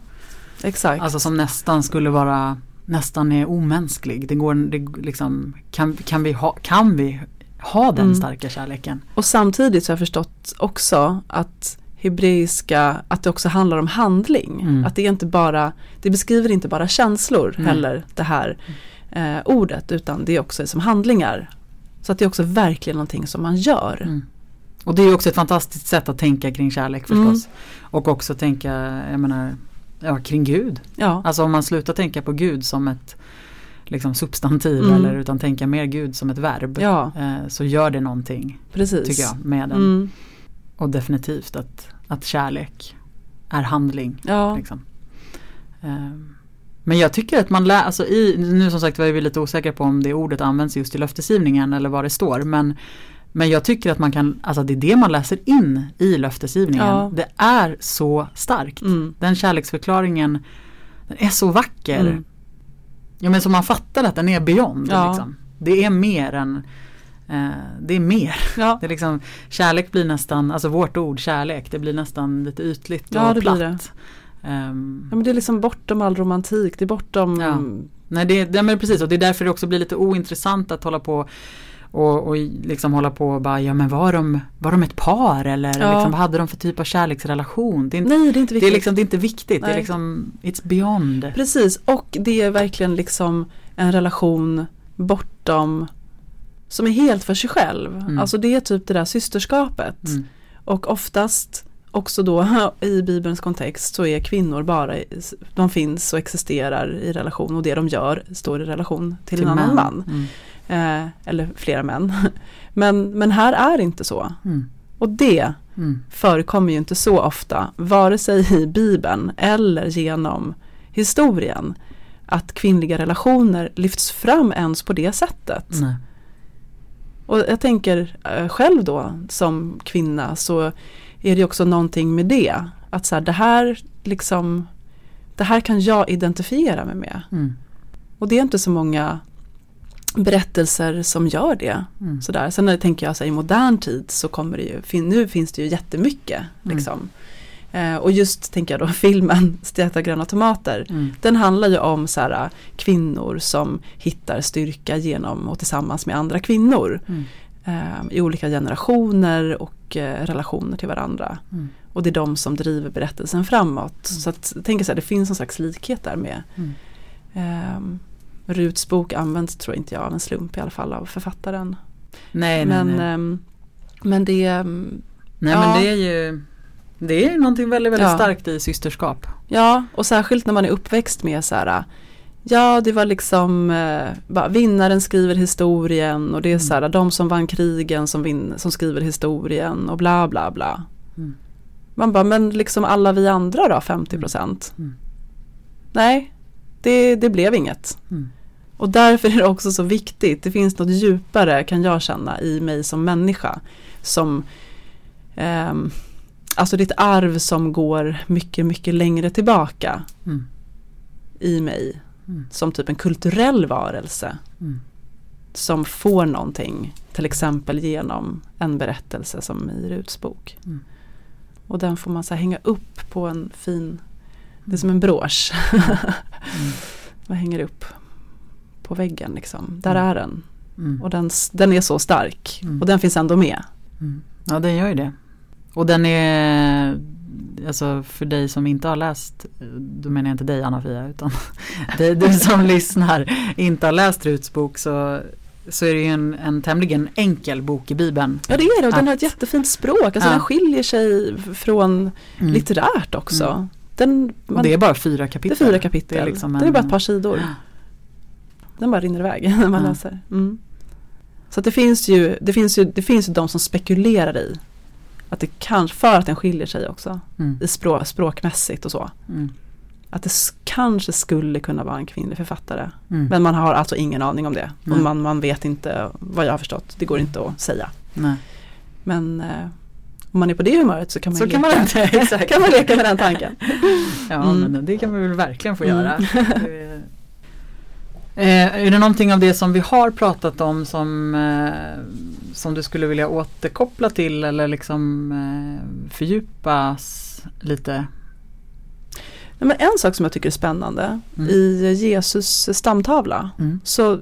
exakt. Alltså som nästan skulle vara nästan är omänsklig. Det går, det liksom, kan, kan, vi ha, kan vi ha den Mm. starka kärleken? Och samtidigt så har jag förstått också att hebreiska, att det också handlar om handling. Mm. Att det är inte bara, det beskriver inte bara känslor Nej. heller det här eh, ordet utan det är också som handlingar. Så att det är också verkligen någonting som man gör. Mm. Och det är också ett fantastiskt sätt att tänka kring kärlek förstås. Mm. Och också tänka, jag menar, ja, kring Gud. Ja, Alltså om man slutar tänka på Gud som ett liksom substantiv Mm. eller utan tänka mer Gud som ett verb. ja Eh, så gör det någonting precis. tycker jag med den. Mm. Och definitivt att, att kärlek är handling. Ja, Liksom. Ehm, Men jag tycker att man lär, alltså i, nu som sagt var vi lite osäkra på om det ordet används just i löftesgivningen eller vad det står. Men, men jag tycker att man kan, alltså det är det man läser in i löftesgivningen. Ja. Det är så starkt. mm. Den kärleksförklaringen den är så vacker. Mm. Ja men så man fattar att den är beyond. Ja. Liksom. Det är mer än eh, det är mer. ja. *laughs* Det är liksom, kärlek blir nästan, alltså vårt ord kärlek, det blir nästan lite ytligt Ja, och det blir platt. Ehm, ja men det är liksom bortom all romantik, det är bortom Ja. Nej det, det, men precis och det är därför det också blir lite ointressant att hålla på och, och liksom hålla på och bara, ja men var de, var de ett par eller Ja. liksom, vad hade de för typ av kärleksrelation? Det är, inte, Nej, det är inte det är, viktigt. liksom, det är inte viktigt, det är Nej. liksom, it's beyond. Precis, och det är verkligen liksom en relation bortom som är helt för sig själv. Mm. Alltså det är typ det där systerskapet. Mm. Och oftast också då *laughs* i Bibelns kontext så är kvinnor bara, de finns och existerar i relation och det de gör står i relation till, en annan män. man. Mm. Eh, eller flera män. *laughs* Men, men här är det inte så. Mm. Och det Mm. förekommer ju inte så ofta, vare sig i Bibeln eller genom historien, att kvinnliga relationer lyfts fram ens på det sättet. Nej. Och jag tänker eh, själv då som kvinna så är det också någonting med det. Att så här, det här liksom det här kan jag identifiera mig med. Mm. Och det är inte så många berättelser som gör det. Mm. Sådär. Sen när jag tänker jag så här, i modern tid så kommer det ju, nu finns det ju jättemycket. Mm. Liksom. Eh, och just tänker jag då *laughs* filmen Stekta gröna tomater. Mm. Den handlar ju om så här, kvinnor som hittar styrka genom och tillsammans med andra kvinnor. Mm. Eh, I olika generationer och eh, relationer till varandra. Mm. Och det är de som driver berättelsen framåt. Så att, jag tänker så här, det finns en slags likhet där med. Um, Ruts bok används tror inte jag av en slump i alla fall av författaren. Nej, nej, men, nej. ehm, men det ehm, nej ja. men det är ju det är någonting väldigt, väldigt Ja. starkt i systerskap. Ja, och särskilt när man är uppväxt med så här Ja, det var liksom eh, bara, vinnaren skriver historien och det är Mm. så här de som vann krigen som, vin, som skriver historien och bla bla bla. Mm. Man bara, men liksom alla vi andra då, 50 procent? Mm. Nej, det, det blev inget. Mm. Och därför är det också så viktigt, det finns något djupare kan jag känna i mig som människa. Som, ehm, alltså ett arv som går mycket, mycket längre tillbaka Mm. i mig. Mm. Som typ en kulturell varelse. Mm. Som får någonting, till exempel genom en berättelse som i Ruts bok. Mm. Och den får man så hänga upp på en fin, det är som en brosch. Mm. *laughs* man hänger upp på väggen liksom. Där Mm. är den. Mm. Och den, den är så stark. Mm. Och den finns ändå med. Mm. Ja, den gör ju det. Och den är, alltså för dig som inte har läst, då menar jag inte dig Anna-Fia, utan *laughs* dig, du som lyssnar inte har läst Ruts bok så, så är det ju en, en tämligen enkel bok i Bibeln. Ja det är det och den har ett jättefint språk. Alltså Ja. den skiljer sig från Mm. litterärt också. Mm. Den, man, det det, är bara fyra kapitel. är fyra kapitel. Det Det är är, liksom bara en- ett par sidor. Den bara rinner iväg *laughs* när man Ja. läser. Mm. Så det finns ju, det finns ju, det finns ju de som spekulerar i att det kanske, för att den skiljer sig också Mm. i språk, språkmässigt och så. Mm. Att det kanske skulle kunna vara en kvinnlig författare. Mm. Men man har alltså ingen aning om det. Och man, man vet inte vad jag har förstått. Det går inte att säga. Nej. Men eh, om man är på det humöret så kan man, Så ju kan leka. man inte, *laughs* kan man leka med den tanken. Ja Mm. men det kan vi väl verkligen få Mm. göra. *laughs* Eh, är det någonting av det som vi har pratat om som, eh, som du skulle vilja återkoppla till eller liksom eh, fördjupas lite? Nej, Men en sak som jag tycker är spännande. Mm. I Jesus stamtavla Mm. så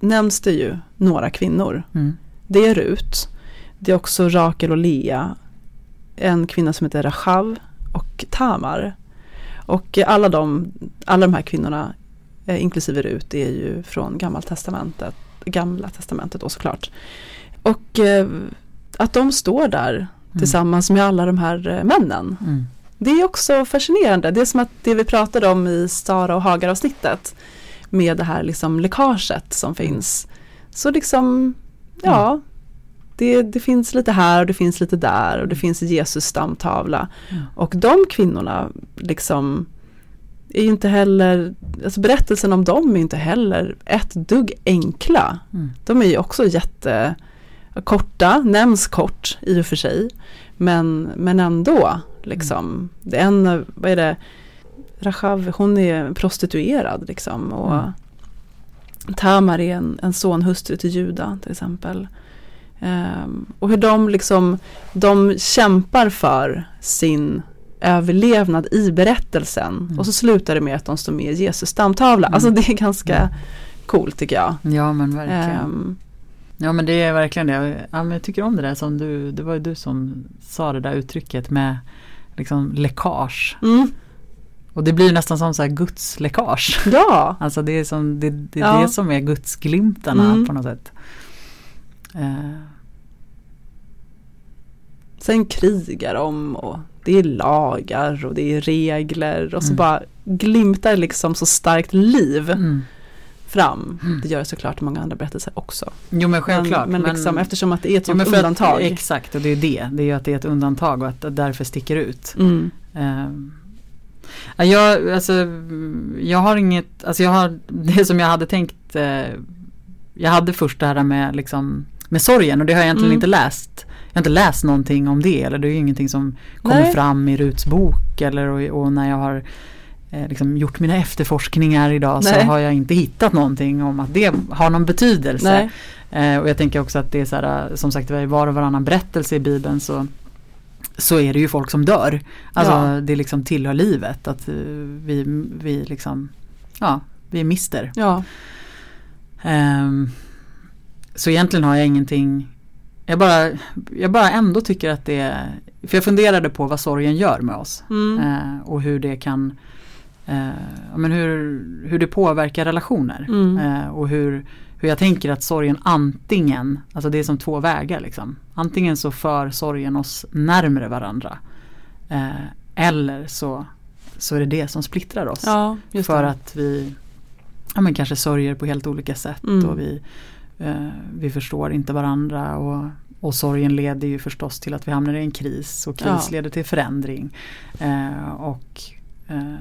nämns det ju några kvinnor. Mm. Det är Rut. Det är också Rakel och Lea. En kvinna som heter Rachav och Tamar. Och alla de, alla de här kvinnorna, eh, inklusive Rut, är ju från Gamla testamentet. Gamla testamentet då såklart. Och eh, att de står där tillsammans med alla de här eh, männen. Mm. Det är också fascinerande. Det är som att det vi pratade om i Stara och Hagar avsnittet med det här liksom läckaget som finns. Så liksom, ja, det, det finns lite här och det finns lite där och det finns Jesus stamtavla. Mm. Och de kvinnorna liksom är inte heller, alltså berättelsen om dem är inte heller ett dugg enkla. Mm. De är ju också jätte korta, nämns kort i och för sig. Men, men ändå, liksom. Det är en, vad är det, Rachav, hon är prostituerad liksom. Och Mm. Tamar är en, en sonhustru till Juda till exempel. Ehm, och hur de liksom, de kämpar för sin överlevnad i berättelsen. Mm. Och så slutar det med att de står med i Jesus stamtavla. Mm. Alltså det är ganska coolt tycker jag. Ja men verkligen. Ehm, Ja men det är verkligen det. Ja, men jag tycker om det där som du, det var ju du som sa det där uttrycket med liksom läckage. mm, Och det blir nästan som så här Guds läckage. ja, *laughs* Alltså det är, som, det, det, Ja. det som är Guds glimtarna Mm. på något sätt. Eh, sen krigar de och det är lagar och det är regler och så Mm. bara glimtar liksom så starkt liv mm. fram. Mm. Det gör det såklart i många andra berättelser också. Jo men självklart. Men, men, liksom, eftersom att det är ett sånt men för att- undantag. exakt och det är det. Det är ju att det är ett undantag och att det därför sticker ut. Mm. Ja, jag, alltså, jag har inget, alltså jag har *laughs* det som jag hade tänkt. Eh, jag hade först det här med liksom med sorgen och det har jag egentligen Mm. inte läst. Jag har inte läst någonting om det eller det är ju ingenting som kommer Nej. fram i Ruts bok eller och, och när jag har eh, liksom gjort mina efterforskningar idag Nej. så har jag inte hittat någonting om att det har någon betydelse. Eh, och jag tänker också att det är så här, som sagt i var och varannan berättelse i Bibeln så, så är det ju folk som dör. Alltså Ja. det liksom tillhör livet att eh, vi, vi liksom, ja, vi mister. Ja. Ehm, så egentligen har jag ingenting jag bara, jag bara ändå tycker att det är, för jag funderade på vad sorgen gör med oss Mm. eh, och hur det kan, eh, men hur, hur det påverkar relationer. Mm. Eh, och hur, hur jag tänker att sorgen antingen, alltså det är som två vägar liksom. Antingen så för sorgen oss närmre varandra. Eh, eller så, så är det det som splittrar oss. Ja, för det. att vi ja, men kanske sörjer på helt olika sätt Mm. och vi, vi förstår inte varandra. Och, och sorgen leder ju förstås till att vi hamnar i en kris och kris Ja. leder till förändring. Eh, och eh,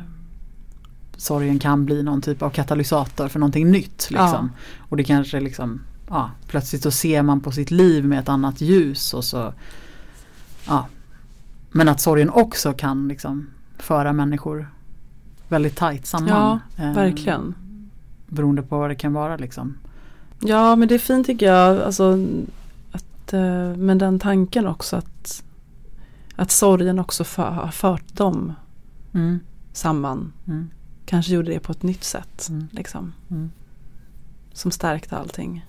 sorgen kan bli någon typ av katalysator för någonting nytt. Liksom. Och det kanske liksom, ja, plötsligt så ser man på sitt liv med ett annat ljus och så ja. Men att sorgen också kan liksom föra människor väldigt tajt samman. Ja, Eh, verkligen. Beroende på vad det kan vara liksom. Ja men det är fint tycker jag. Alltså, att, eh, men den tanken också att, att sorgen också för, har fört dem Mm, samman. mm, Kanske gjorde det på ett nytt sätt. Mm. Liksom, mm. som stärkte allting.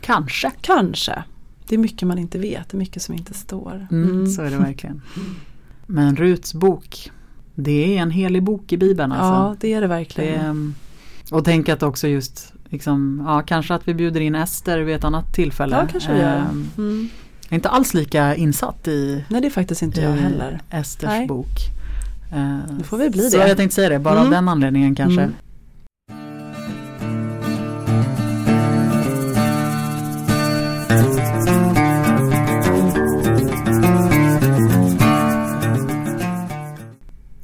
Kanske. Kanske. Det är mycket man inte vet. Det är mycket som inte står. Mm, Mm. Så är det verkligen. Men Ruts bok, det är en helig bok i Bibeln. Alltså. Ja det är det Det verkligen. är, mm, och tänk att också just, liksom, ja, kanske att vi bjuder in Ester vid ett annat tillfälle. Ja kanske vi gör. Ehm, Mm. Jag är inte alls lika insatt i, Nej det är faktiskt inte jag heller. Esters Nej. bok. Då får vi bli så det. jag tänkte säga det, bara av Mm. den anledningen kanske. Mm.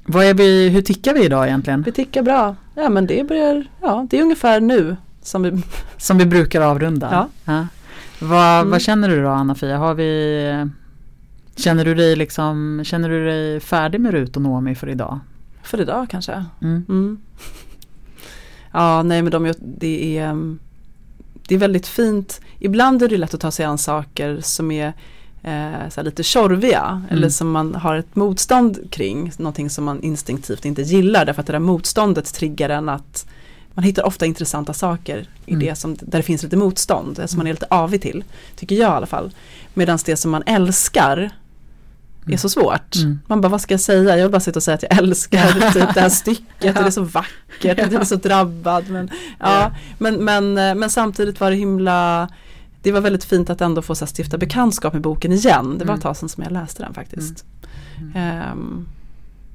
Vad är vi, hur tickar vi idag egentligen? Vi tickar bra. Ja men det börjar, ja det är ungefär nu som vi, Som vi brukar avrunda. Ja. Vad, Mm. vad känner du då Anna-Fia? Har vi, känner, du dig liksom, känner du dig färdig med Rut och Noomi för idag? för idag kanske. Mm. Mm. Ja, nej men de, det är um, Det är väldigt fint. Ibland är det lätt att ta sig an saker som är eh, lite tjorviga eller som man har ett motstånd kring. Någonting som man instinktivt inte gillar därför att det där motståndet triggar en att man hittar ofta intressanta saker i Mm. det som, där det finns lite motstånd, det som man är lite avig till. Tycker jag i alla fall. Medan det som man älskar är så svårt. Mm. Man bara, vad ska jag säga? Jag vill bara sitta och säga att jag älskar *laughs* typ det här stycket och det är så vackert, jag är så drabbad. Men, ja, men, men, eh, men samtidigt var det himla det var väldigt fint att ändå få så här, stifta bekantskap med boken igen. Det var ett Mm. tag sedan som jag läste den faktiskt. Mm. Ehm,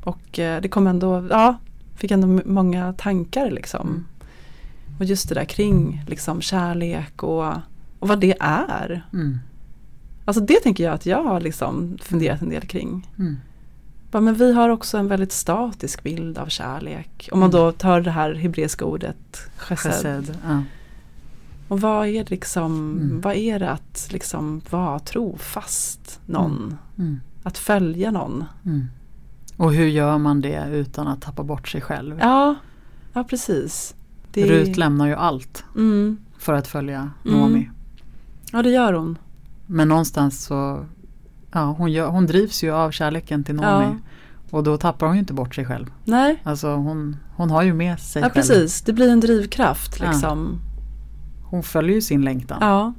och eh, det kom ändå, ja, fick ändå många tankar liksom. Mm. Och just det där kring liksom kärlek och, och vad det är. Mm. Alltså det tänker jag att jag har liksom funderat en del kring. Mm. Bara, men vi har också en väldigt statisk bild av kärlek. Om man Mm. då tar det här hebreiska ordet chesed. Ja. Och vad är det liksom, Mm. vad är det att liksom vara trofast någon? Mm. Att följa någon? Mm. Och hur gör man det utan att tappa bort sig själv? Ja, ja precis. Det, Rut lämnar ju allt mm, för att följa Mm. Noomi. ja det gör hon. Men någonstans så ja, hon, gör, hon drivs ju av kärleken till Noomi. Ja. Och då tappar hon ju inte bort sig själv. Nej, Alltså hon, hon har ju med sig ja själv. precis. Det blir en drivkraft Ja. liksom. Hon följer ju sin längtan. Ja.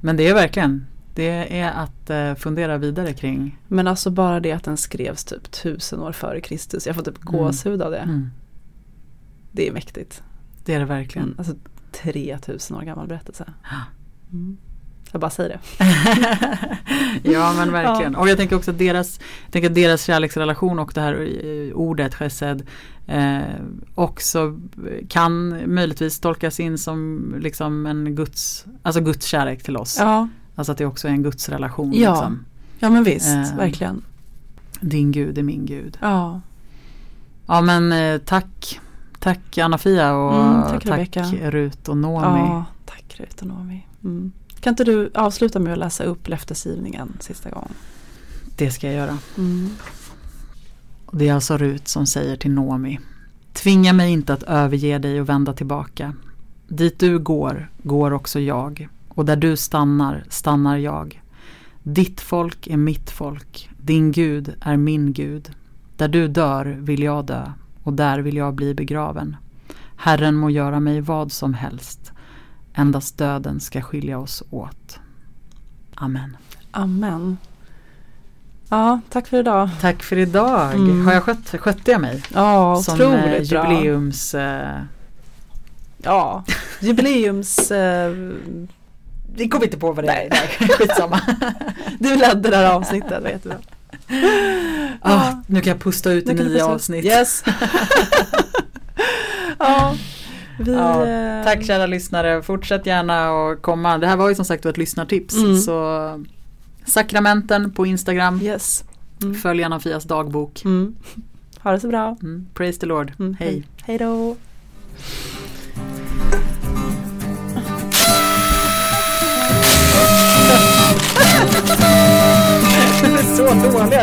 Men det är verkligen, det är att eh, fundera vidare kring. Men alltså bara det att den skrevs typ tusen år före Kristus. Jag får typ Mm. gåshud av det. Mm. Det är mäktigt. Det är det verkligen. Mm. Alltså 3000 år gammal berättelse. Ja. Mm. Jag bara säger det. *laughs* ja men verkligen. Och jag tänker också att deras, jag tänker att deras kärleksrelation och det här ordet chesed eh, också kan möjligtvis tolkas in som liksom en Guds, alltså Guds kärlek till oss. Ja, Alltså att det också är en Guds relation. Ja. Liksom. ja men visst, Eh. verkligen. Din Gud är min Gud. Ja. Ja men eh, tack. Tack Anna-Fia och Mm, tack, tack. Rut och Noomi. ja, tack Rut och Noomi. Mm. Kan inte du avsluta med att läsa upp löftesgivningen sista gången? Det ska jag göra. Mm. Det är alltså Rut som säger till Nomi. Tvinga mig inte att överge dig och vända tillbaka. Dit du går, går också jag. Och där du stannar, stannar jag. Ditt folk är mitt folk. Din Gud är min Gud. Där du dör vill jag dö och där vill jag bli begraven. Herren må göra mig vad som helst. Endast döden ska skilja oss åt. Amen. Amen. Ja, tack för idag. Tack för idag. Mm. Har jag skött, skötte jag mig? Ja, Som eh, otroligt bra. jubileums... Eh, Ja, jubileums... Eh, vi kommer inte på vad det är. Nej. *laughs* Skitsamma. du ledde det här avsnittet, det var jättebra. Ah, nu kan jag pusta ut i ut. avsnitt. Yes. *laughs* ja, vi... Ja, eh, Tack kära lyssnare. Fortsätt gärna att komma. Det här var ju som sagt ett lyssnartips. Mm. Så Sakramenten på Instagram. Yes. Mm. Följ gärna Fias dagbok. Mm. Ha det så bra. Mm. Praise the Lord. Mm. Hej. Hej då. *laughs* Så dåliga.